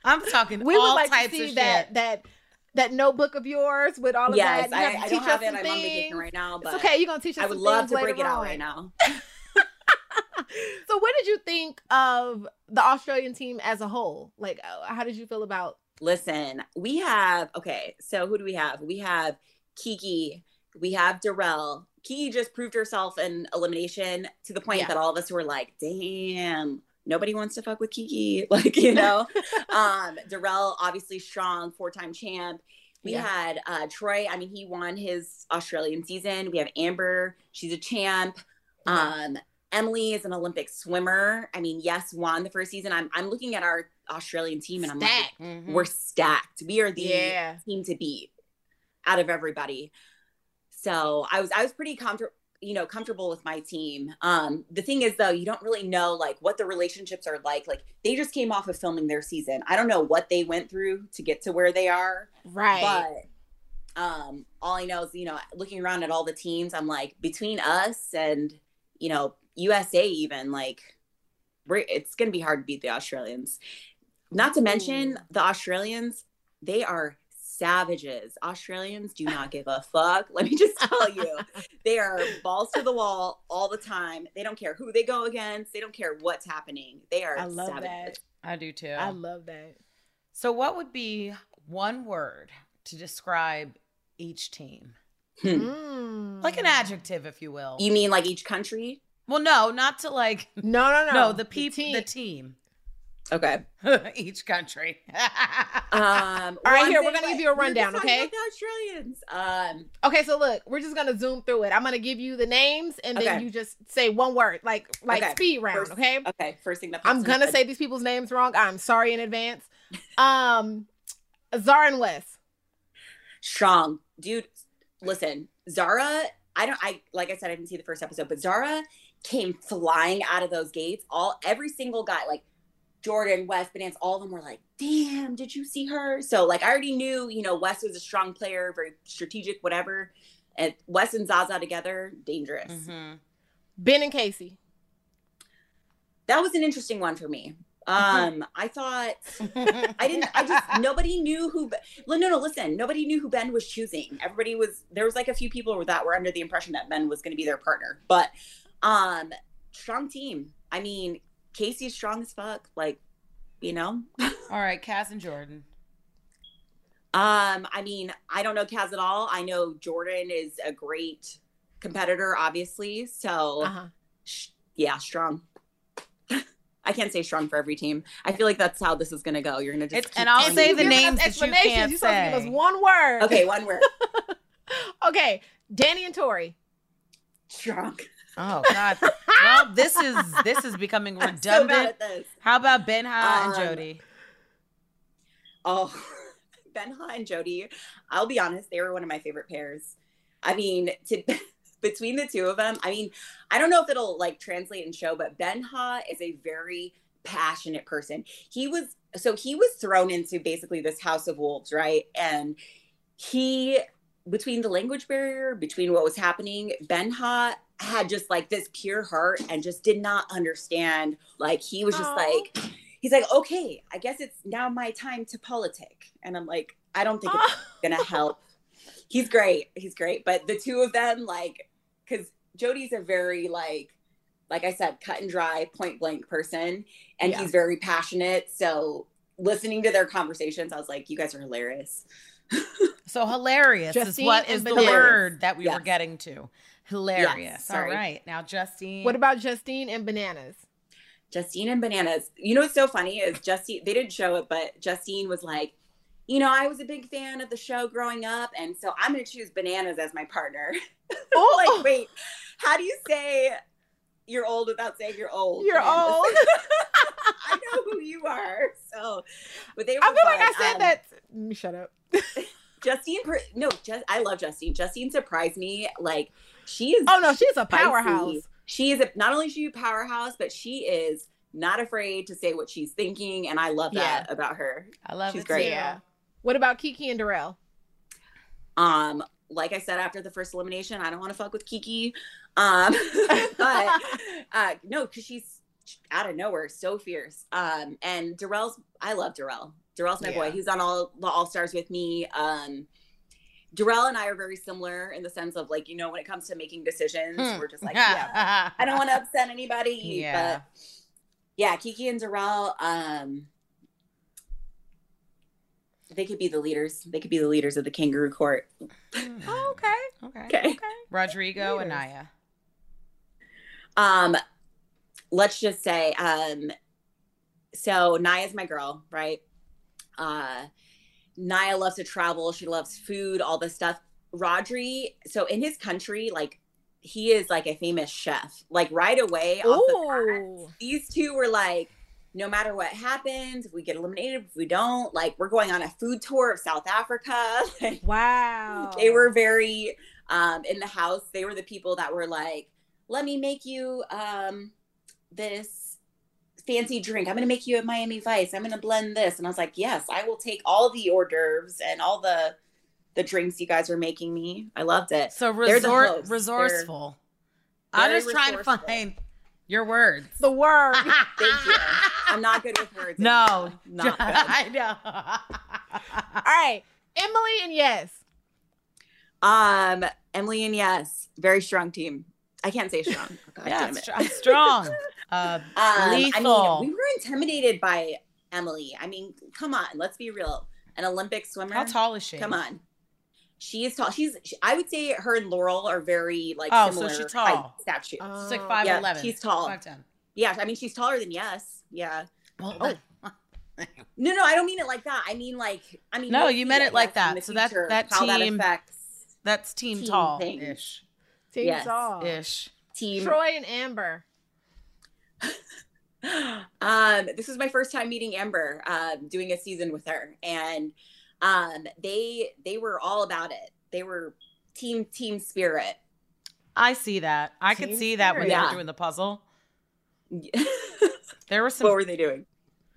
I'm talking we would like to see that shit. that that notebook of yours with all of yes, that. Yes, I, I don't have it. I'm on vacation right now, but it's okay. You're gonna teach us. I would love to break it out on. right now. so, what did you think of the Australian team as a whole? Like, uh, how did you feel about? Listen, we have okay. So, who do we have? We have Kiki, we have Darrell. Kiki just proved herself in elimination to the point yeah. that all of us were like, damn, nobody wants to fuck with Kiki. Like, you know, um, Darrell, obviously strong, four time champ. We yeah. had uh, Troy. I mean, he won his Australian season. We have Amber. She's a champ. Um, Emily is an Olympic swimmer. I mean, yes, won the first season. I'm, I'm looking at our Australian team and I'm stacked. like, mm-hmm. we're stacked. We are the yeah. team to beat out of everybody. So I was I was pretty comfortable you know, comfortable with my team. Um, the thing is though, you don't really know like what the relationships are like. Like they just came off of filming their season. I don't know what they went through to get to where they are. Right. But um, all I know is, you know, looking around at all the teams, I'm like, between us and, you know, USA even, like we're it's gonna be hard to beat the Australians. Not to mention the Australians, they are savages. Australians do not give a fuck. Let me just tell you, they are balls to the wall all the time. They don't care who they go against. They don't care what's happening. They are I love savages. that. I do too. I love that. so, what would be one word to describe each team? Hmm. Mm. Like an adjective, if you will. You mean like each country? well, no, not to like. No, no, no. No, the people, team. the team, Okay. each country. Um, All right, here, we're gonna give you a rundown, okay? Australians. Um, Okay, so look, we're just gonna zoom through it. I'm gonna give you the names, and then Okay. you just say one word, like like Okay. speed round. First- okay. okay. First thing that I'm gonna head. say these people's names wrong. I'm sorry in advance. Um, Zara and Wes. strong dude listen zara i don't i like i said i didn't see the first episode but zara came flying out of those gates all every single guy like jordan wes Bananas, all of them were like damn did you see her so like i already knew you know wes was a strong player very strategic whatever and wes and zaza together dangerous Mhm. Ben and Casey. that was an interesting one for me um i thought I didn't. I just nobody knew who. No, no, no. Listen, nobody knew who Ben was choosing. Everybody was there was like a few people that were under the impression that Ben was going to be their partner. But um, strong team. I mean, Casey's strong as fuck. Like, you know. All right, Kaz and Jordan. Um, I mean, I don't know Kaz at all. I know Jordan is a great competitor, obviously. So Uh huh. sh- yeah, strong. I can't say strong for every team. I feel like that's how this is gonna go. You're gonna just keep and I'll telling say me- the names that you can't You're supposed to give us one word. Okay, one word. okay. Danny and Tori. strong. Oh God. well, this is this is becoming so redundant. this. How about Benha and Um, Jody? Oh, Benha and Jody. I'll be honest, they were one of my favorite pairs. I mean, to between the two of them, I mean, I don't know if it'll like translate and show, but Benha is a very passionate person. He was so he was thrown into basically this house of wolves, right? And he between the language barrier, between what was happening, Benha had just like this pure heart and just did not understand. Like he was just Aw. like he's like, okay, I guess it's now my time to politic. And I'm like, I don't think it's Ah. gonna help. He's great. He's great. But the two of them, like, because Jody's a very like, like I said, cut and dry, point blank person, and Yeah. he's very passionate. So listening to their conversations, I was like, you guys are hilarious. So hilarious is Justine what and is the Bananas. word that we were getting to. Hilarious. Yes, All sorry. right. Now Justine. What about Justine and Bananas? Justine and Bananas. You know what's so funny is Justine, they didn't show it, but Justine was like, you know, I was a big fan of the show growing up, and so I'm going to choose Bananas as my partner. Oh, like, wait, how do you say you're old without saying you're old? You're Bananas? old. I know who you are. So, but they were I feel like I said Um, that. Let me shut up. Justine, no, just, I love Justine. Justine surprised me. Like, she is. Oh no, she's a spicy. powerhouse. She is a, not only is she a powerhouse, but she is not afraid to say what she's thinking, and I love that about her. I love She's it great. Yeah. What about Kiki and Darrell? Um, like I said after the first elimination, I don't want to fuck with Kiki. Um, but uh, no, because she's out of nowhere, so fierce. Um, and Darrell's, I love Darrell. Darrell's my boy. He's on all the All Stars with me. Um, Darrell and I are very similar in the sense of like, you know, when it comes to making decisions, Hmm. we're just like, yeah, I don't want to upset anybody. Yeah. But yeah, Kiki and Darrell, um, they could be the leaders. They could be the leaders of the kangaroo court. Oh, okay. Okay. Okay. Okay. Rodrigo and Naya. Um, let's just say, um, so Naya's my girl, right? Uh, Naya loves to travel. She loves food, all this stuff. Rodri, so in his country, like he is like a famous chef. Like right away off the bat, these two were like, no matter what happens, if we get eliminated, if we don't, like we're going on a food tour of South Africa. Like, Wow. they were very um, in the house, they were the people that were like, "Let me make you um, this fancy drink. I'm going to make you a Miami Vice. I'm going to blend this." And I was like, "Yes, I will take all the hors d'oeuvres and all the the drinks you guys are making me. I loved it." So resort resourceful. I'm just trying to find your words. The word. Thank you. I'm not good with words. No, anymore. not good. I know. All right, Emily and yes. Um, Emily and yes, very strong team. I can't say strong. Oh, God yeah, damn it. str- strong. Uh, Um, lethal. I mean, we were intimidated by Emily. I mean, come on, let's be real. An Olympic swimmer. How tall is she? Come on. She is tall. She's. She, I would say her and Laurel are very like Oh, so she's tall. height statue. She's like Oh. five yeah, eleven. she's tall. Five ten. yeah, I mean she's taller than yes. Yeah. Well, Oh. No, no, I don't mean it like that. I mean like I mean No, you meant it like that. So that- future, that how that team- affects that's team, Team tall ish. Team Yes. Saw. Ish. team. Troy and Amber. um, this was my first time meeting Amber, um, doing a season with her, and um, they they were all about it. They were team team spirit. I see that. I could Team see that when spirit. they were doing the puzzle. There were some What were they doing?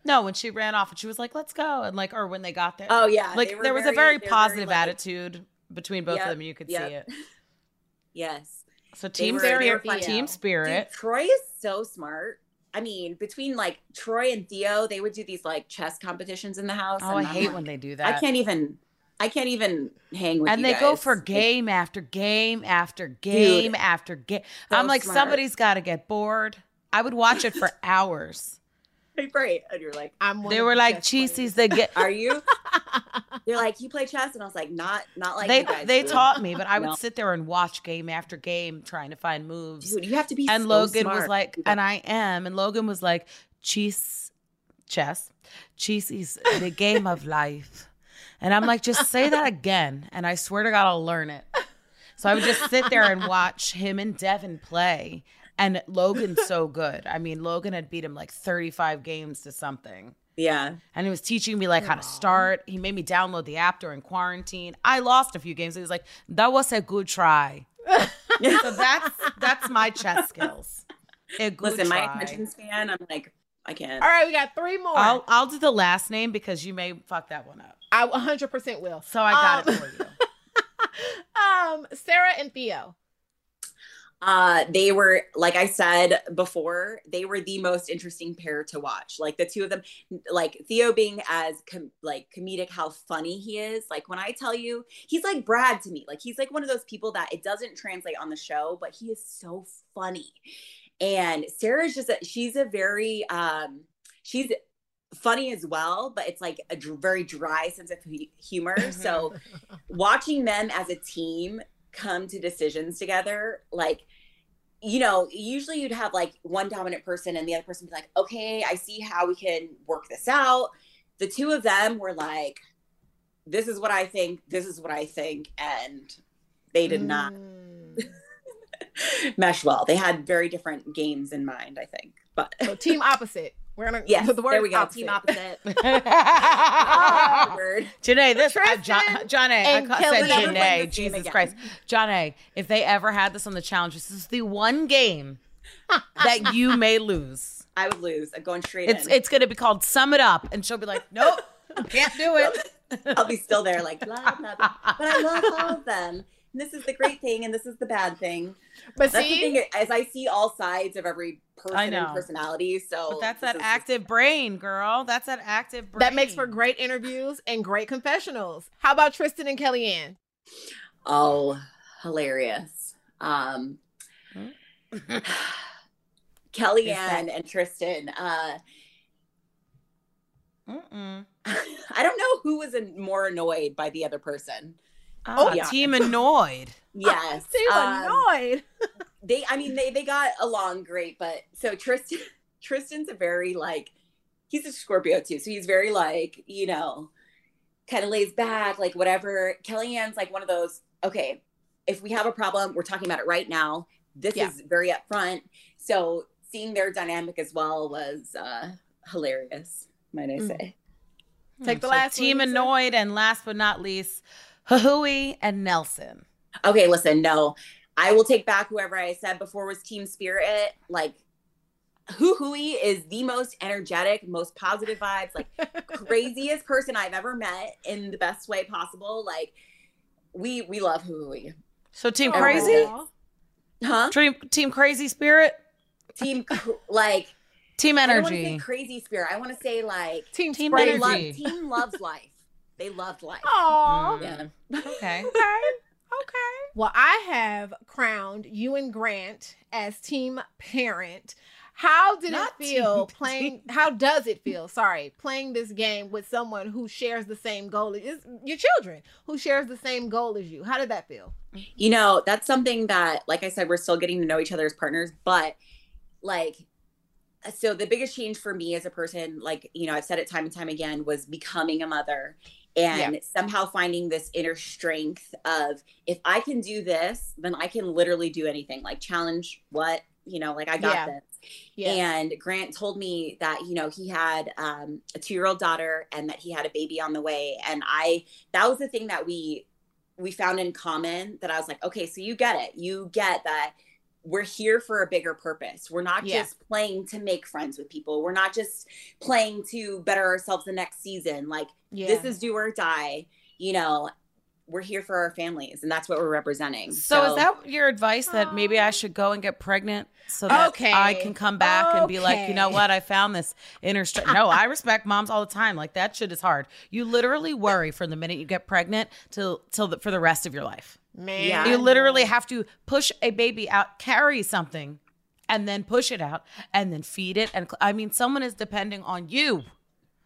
no when she ran off and she was like, "Let's go," and like, or when they got there, Oh yeah, like they were there was a very they were positive like- attitude between both Yep, of them. You could yep. see it. Yes, So team were- they were spirit, team Dude, spirit. Troy is so smart. I mean, between like Troy and Theo, they would do these like chess competitions in the house. oh, I hate like, when they do that. I can't even. I can't even hang with them. and they go guys. for Like, game after game after game after game. so I'm like, smart. somebody's got to get bored. I would watch it for hours. Right, and you're like, I'm. One they were the like, cheesies. They get. "Are you?" They're like, "You play chess," and I was like, "Not, not like they they do." taught me, but I would No. sit there and watch game after game trying to find moves. Dude, you have to be. and so Logan was like, and I am, and Logan was like, cheese, chess, cheese is the game of life. And I'm like, just say that again, and I swear to God, I'll learn it. So I would just sit there and watch him and Devin play. And Logan's so good. I mean, Logan had beat him like 35 games to something. yeah, And he was teaching me like how to start. He made me download the app during quarantine. I lost a few games. He was like, "That was a good try." so that's that's my chess skills. A good listen, my attention span. I'm like, I can't. All right, we got three more. I'll I'll do the last name because you may fuck that one up. I 100% will. So I got Um, it for you. Um, Sarah and Theo. Uh, they were, like I said before, they were the most interesting pair to watch. Like the two of them, like Theo being as com- like comedic, how funny he is. Like when I tell you, he's like Brad to me. Like he's like one of those people that it doesn't translate on the show, but he is so funny. And Sarah's just, a, she's a very, um, she's funny as well, but it's like a dr- very dry sense of hu- humor. So watching them as a team come to decisions together like you know usually you'd have like one dominant person and the other person be like okay i see how we can work this out the two of them were like this is what i think this is what i think and they did not Mm. mesh well they had very different games in mind i think but So team opposite. We're gonna yes the word there we go opposite. team opposite word. Janae, this uh, John, John A. I and ca- said Janae. Jesus. Christ, John A. If they ever had this on the challenge, this is the one game that you may lose. i would lose i'm going straight It's in it's gonna be called "Sum It Up," and she'll be like, "Nope, can't do it." I'll be still there, like blah blah blah. But I love all of them. And this is the great thing, and this is the bad thing. But That's the see, thing, as I see all sides of every person I and personality. So But that's this that is- active brain, girl. That's that active brain. that makes for great interviews and great confessionals. How about Tristan and Kellyanne? Oh, hilarious. Um, Kellyanne and Tristan. Uh, Mm-mm. I don't know who was an- more annoyed by the other person. Oh, yeah. team annoyed. Yes, Too um, annoyed. they i mean they they got along great but so tristan tristan's a very like he's a scorpio too so he's very like you know kind of lays back like whatever kellyanne's like one of those okay if we have a problem we're talking about it right now this Yeah. is very upfront so seeing their dynamic as well was uh hilarious might i Mm. say Take the So last team annoyed, and last but not least, Hui and Nelson. Okay, listen, no. I will take back whoever I said before was Team Spirit. Like Hoo Hooey is the most energetic, most positive vibes, like craziest person I've ever met in the best way possible. Like we we love Hoo Hooey. So team crazy? Huh? Team team crazy spirit? Team like team energy. crazy spirit. I want to say like team team energy. Love, team loves life. They loved life. Aww. Yeah. Okay. okay. Okay. Well, I have crowned you and Grant as team parent. How did Not it feel team, playing? Team. How does it feel? Sorry, playing this game with someone who shares the same goal as your children, who shares the same goal as you. How did that feel? You know, that's something that, like I said, we're still getting to know each other as partners, but like so the biggest change for me as a person like you know i've said it time and time again was becoming a mother and yeah. somehow finding this inner strength of if I can do this, then I can literally do anything. Like challenge what you know, like I got yeah. this. Yeah. And Grant told me that you know he had um, a two year old daughter and that he had a baby on the way, and I that was the thing that we we found in common. That I was like, okay, so you get it, you get that we're here for a bigger purpose. We're not yeah. just playing to make friends with people. We're not just playing to better ourselves the next season. Like yeah. this is do or die, you know. We're here for our families and that's what we're representing. So, so is that your advice that maybe I should go and get pregnant so that okay. I can come back okay. and be like, you know what, I found this inner strength. no, I respect moms all the time. Like that shit is hard. You literally worry from the minute you get pregnant till till the, for the rest of your life. Man. Yeah. You literally have to push a baby out, carry something, and then push it out, and then feed it. And I mean, someone is depending on you.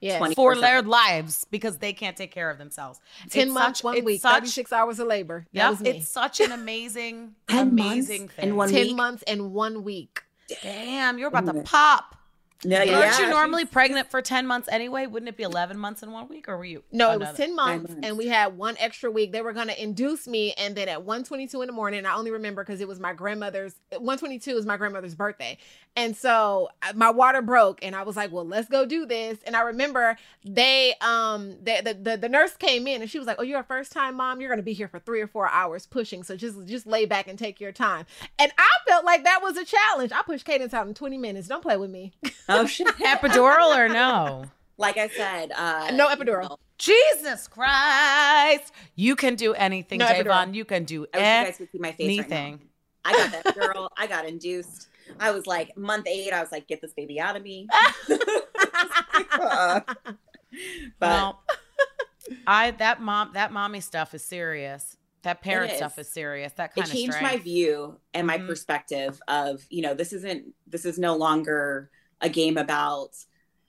Yes. for their lives because they can't take care of themselves. 10 it's months, such, one week, such, 36 hours of labor. Yeah, it's such an amazing, amazing thing. And one 10 week? months and one week. Damn, you're about to pop. Yeah, yeah. Aren't you normally pregnant for 10 months anyway? Wouldn't it be 11 months in one week or were you? No, it was 10 months, months, and we had one extra week. They were going to induce me and then at 122 in the morning, I only remember because it was my grandmother's 122 is my grandmother's birthday. And so uh, my water broke and I was like, "Well, let's go do this." And I remember they um they, the, the the nurse came in and she was like, "Oh, you're a first time mom. You're going to be here for 3 or 4 hours pushing. So just just lay back and take your time." And I felt like that was a challenge. I pushed Cadence out in 20 minutes. Don't play with me. Oh shit. epidural or no? Like I said, uh, no epidural. No. Jesus Christ! You can do anything, no Javon. You can do I anything. you guys could see my face anything. Right I got that girl. I got induced. I was like month eight. I was like, get this baby out of me. but well, I that mom that mommy stuff is serious. That parent is. stuff is serious. That kind it of changed strength. my view and my mm-hmm. perspective of you know this isn't this is no longer a game about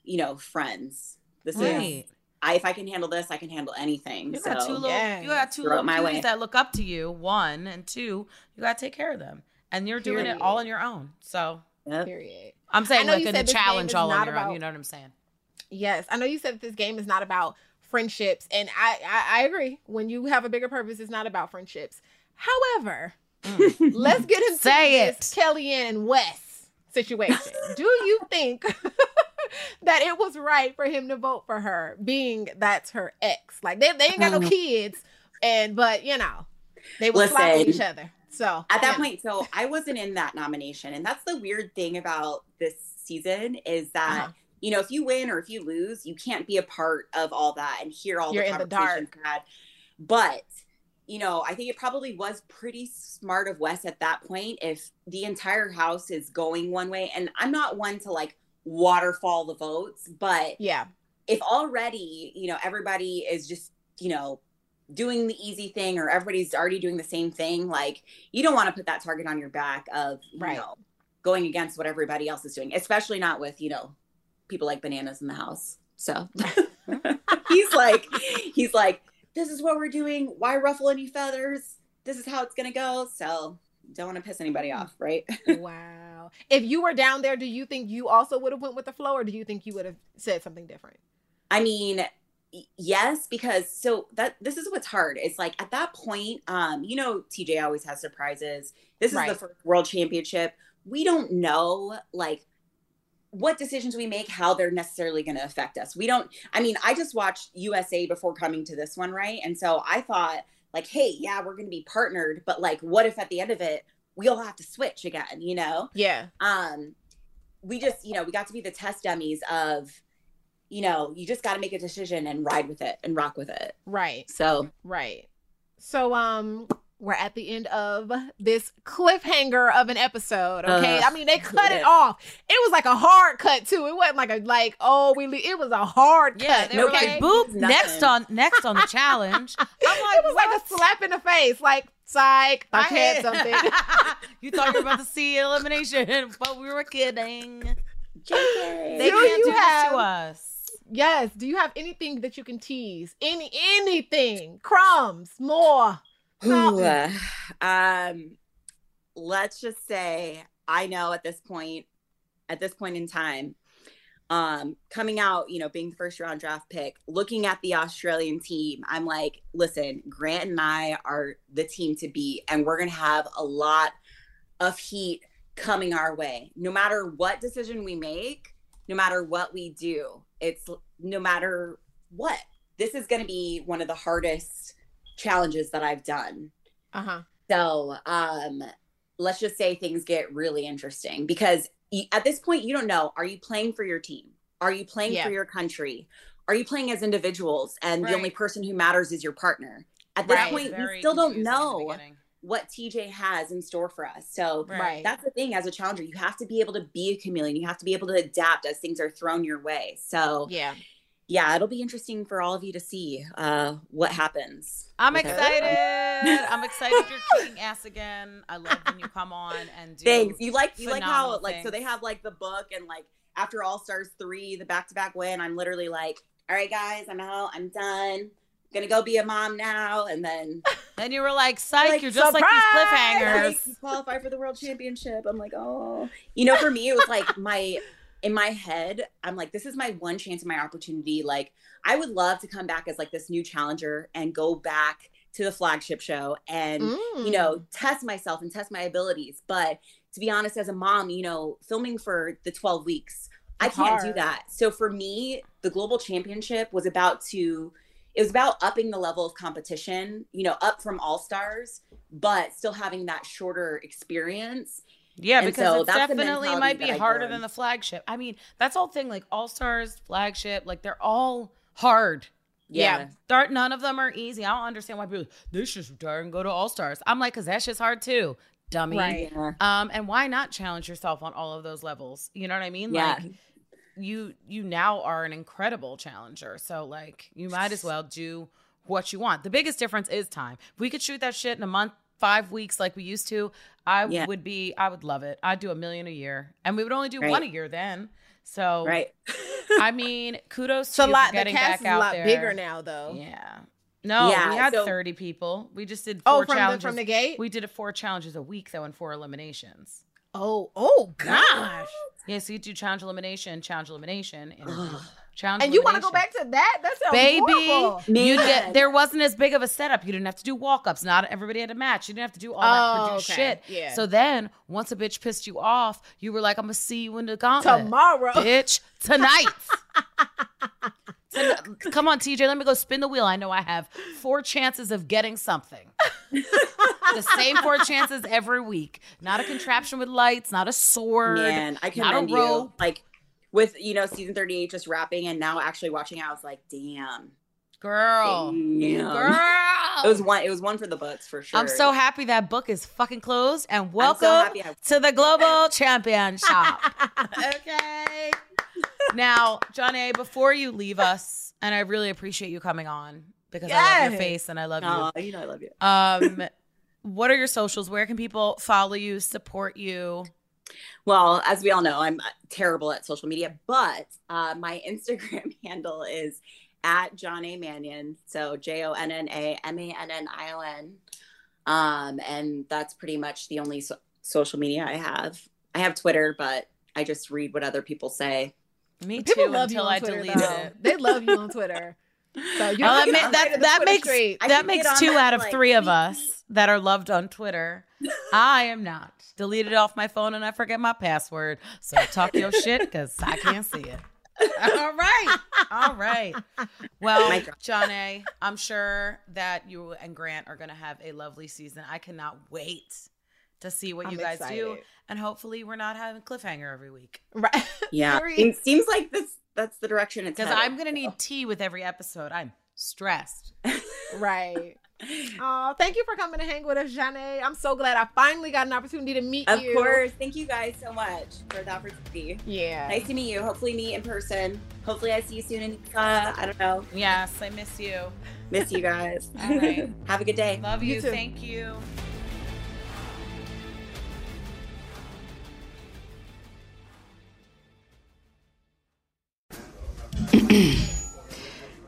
you know friends. This right. is I, if I can handle this, I can handle anything. You so, got two little, yeah. you got two little my way. that look up to you. One and two, you got to take care of them, and you're Period. doing it all on your own. So, yep. Period. I'm saying like in the challenge all on your about, own. You know what I'm saying? Yes, I know you said that this game is not about friendships, and I, I, I agree. When you have a bigger purpose, it's not about friendships. However, mm. let's get into Say this it. Kellyanne and Wes situation. Do you think that it was right for him to vote for her, being that's her ex? Like they, they ain't got no mm. kids, and but you know, they were slapping each other. So at that yeah. point, so I wasn't in that nomination, and that's the weird thing about this season is that. Uh-huh you know, if you win or if you lose, you can't be a part of all that and hear all You're the conversations the had. But you know, I think it probably was pretty smart of Wes at that point if the entire house is going one way. And I'm not one to like waterfall the votes, but yeah, if already, you know, everybody is just, you know, doing the easy thing or everybody's already doing the same thing, like you don't want to put that target on your back of, you right. know, going against what everybody else is doing, especially not with, you know, people like bananas in the house. So he's like, he's like, this is what we're doing. Why ruffle any feathers? This is how it's gonna go. So don't want to piss anybody off, right? wow. If you were down there, do you think you also would have went with the flow, or do you think you would have said something different? I mean, yes, because so that this is what's hard. It's like at that point, um, you know, TJ always has surprises. This is right. the first world championship. We don't know like what decisions we make, how they're necessarily going to affect us. We don't, I mean, I just watched USA before coming to this one, right? And so I thought, like, hey, yeah, we're going to be partnered, but like, what if at the end of it, we all have to switch again, you know? Yeah. Um, we just, you know, we got to be the test dummies of, you know, you just got to make a decision and ride with it and rock with it. Right. So, right. So, um, we're at the end of this cliffhanger of an episode. Okay, uh, I mean they cut it off. It was like a hard cut too. It wasn't like a like oh we. It was a hard yeah, cut. They were like boop next on next on the challenge. I'm like, it was what? like a slap in the face. Like psych, I, I had something. you thought you were about to see elimination, but we were kidding. JK. They do can't do have, this to us. Yes. Do you have anything that you can tease? Any anything? Crumbs, more. Ooh, uh, um, let's just say I know at this point, at this point in time, um, coming out, you know, being the first round draft pick, looking at the Australian team, I'm like, listen, Grant and I are the team to beat, and we're gonna have a lot of heat coming our way. No matter what decision we make, no matter what we do, it's no matter what. This is to be one of the hardest challenges that I've done. Uh-huh. So, um let's just say things get really interesting because at this point you don't know are you playing for your team? Are you playing yeah. for your country? Are you playing as individuals and right. the only person who matters is your partner? At this right. point you still don't know what TJ has in store for us. So right. that's the thing as a challenger, you have to be able to be a chameleon. You have to be able to adapt as things are thrown your way. So yeah, yeah, it'll be interesting for all of you to see uh, what happens. I'm excited. I'm excited you're kicking ass again. I love when you come on and do. Thanks. You like you like how things. like so they have like the book and like after All Stars three, the back to back win. I'm literally like, all right, guys, I'm out. I'm done. gonna go be a mom now, and then then you were like, "Psych, like, you're just surprise! like these cliffhangers." Like, you qualify for the world championship. I'm like, oh, you know, for me, it was like my in my head, I'm like, this is my one chance and my opportunity. Like, I would love to come back as like this new challenger and go back to the flagship show and, mm. you know, mm. test myself and test my abilities. But to be honest, as a mom, you know, filming for the 12 weeks, I can't hard. do that. So for me, the global championship was about to it was about upping the level of competition, you know, up from all stars, but still having that shorter experience yeah, and because so it definitely might be harder than the flagship. I mean, that's all thing like All Stars, flagship, like they're all hard. Yeah. yeah. none of them are easy. I don't understand why people they should retire and go to All Stars. I'm like, cause that shit's hard too. Dummy. Right. Um, and why not challenge yourself on all of those levels? You know what I mean? Yeah. Like you you now are an incredible challenger. So like you might as well do what you want. The biggest difference is time. If we could shoot that shit in a month, five weeks like we used to, I yeah. would be, I would love it. I'd do a million a year, and we would only do right. one a year then. So, right. I mean, kudos to a lot, getting the cast back is a lot there. bigger now, though. Yeah. No, yeah, we had so, 30 people. We just did oh, four oh, from challenges. The, from the gate? We did it four challenges a week, though, and four eliminations. Oh, oh gosh. Yeah, so you do challenge elimination, challenge elimination, and challenge. And you want to go back to that? That's baby. Horrible. Baby, you did, there wasn't as big of a setup. You didn't have to do walk ups. Not everybody had a match. You didn't have to do all that oh, okay. shit. Yeah. So then, once a bitch pissed you off, you were like, "I'm gonna see you in the gauntlet tomorrow, bitch, tonight." Come on, TJ, let me go spin the wheel. I know I have four chances of getting something. the same four chances every week. Not a contraption with lights, not a sword. Man, I commend you. Like with you know season 38 just wrapping and now actually watching it, I was like, damn. Girl. Damn. Girl. It was one it was one for the books for sure. I'm so happy that book is fucking closed and welcome so to the Global Championship. okay. Now, Jonna, before you leave us, and I really appreciate you coming on because yes. I love your face and I love you. you know I love you. Um, what are your socials? Where can people follow you, support you? Well, as we all know, I'm terrible at social media, but uh, my Instagram handle is at Jonna Mannion. So J O N N A M A N N I O N. Um, and that's pretty much the only so- social media I have. I have Twitter, but I just read what other people say. Me too. People love until you on I Twitter, delete though. it. They love you on Twitter. So you that, that, that makes that makes two out of like, three of us that are loved on Twitter. I am not. Deleted off my phone and I forget my password. So talk your shit because I can't see it. All right. All right. Well, Jonna, I'm sure that you and Grant are going to have a lovely season. I cannot wait to see what I'm you guys excited. do. And hopefully, we're not having cliffhanger every week. Right. Yeah. it seems like this. That's the direction it's because I'm going to need tea with every episode. I'm stressed. right. Oh, thank you for coming to hang with us, Janae. I'm so glad I finally got an opportunity to meet of you. Of course. Thank you guys so much for the opportunity. Yeah. Nice to meet you. Hopefully meet in person. Hopefully I see you soon in uh, I don't know. Yes, I miss you. Miss you guys. All right. Have a good day. Love you. you thank you.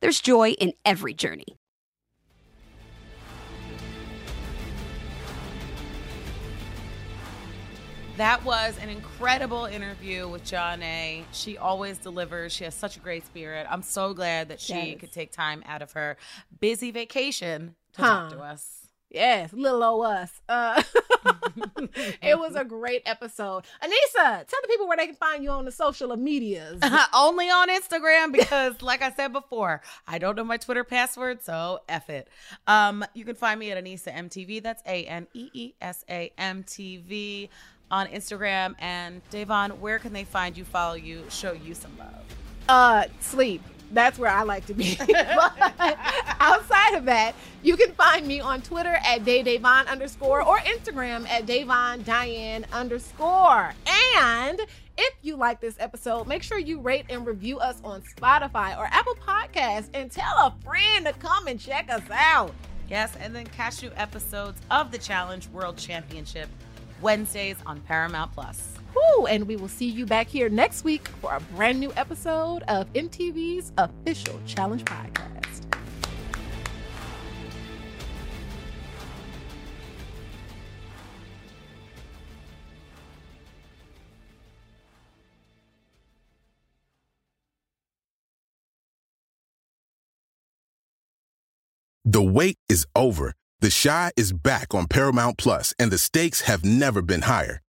there's joy in every journey. That was an incredible interview with Jonna. She always delivers. She has such a great spirit. I'm so glad that she yes. could take time out of her busy vacation to huh. talk to us. Yes, little old us. Uh, it was a great episode. Aneesa, tell the people where they can find you on the social medias. Only on Instagram because, like I said before, I don't know my Twitter password, so F it. Um, you can find me at Aneesa MTV. That's A N E E S A M T V on Instagram. And Da'Vonne, where can they find you, follow you, show you some love? Uh, sleep that's where I like to be. outside of that, you can find me on Twitter at DayDavon underscore or Instagram at Davon Diane underscore. And if you like this episode, make sure you rate and review us on Spotify or Apple Podcasts and tell a friend to come and check us out. Yes, and then catch new episodes of the Challenge World Championship Wednesdays on Paramount Plus. Woo! And we will see you back here next week for a brand new episode of MTV's official Challenge Podcast. The wait is over. The Chi is back on Paramount Plus, and the stakes have never been higher.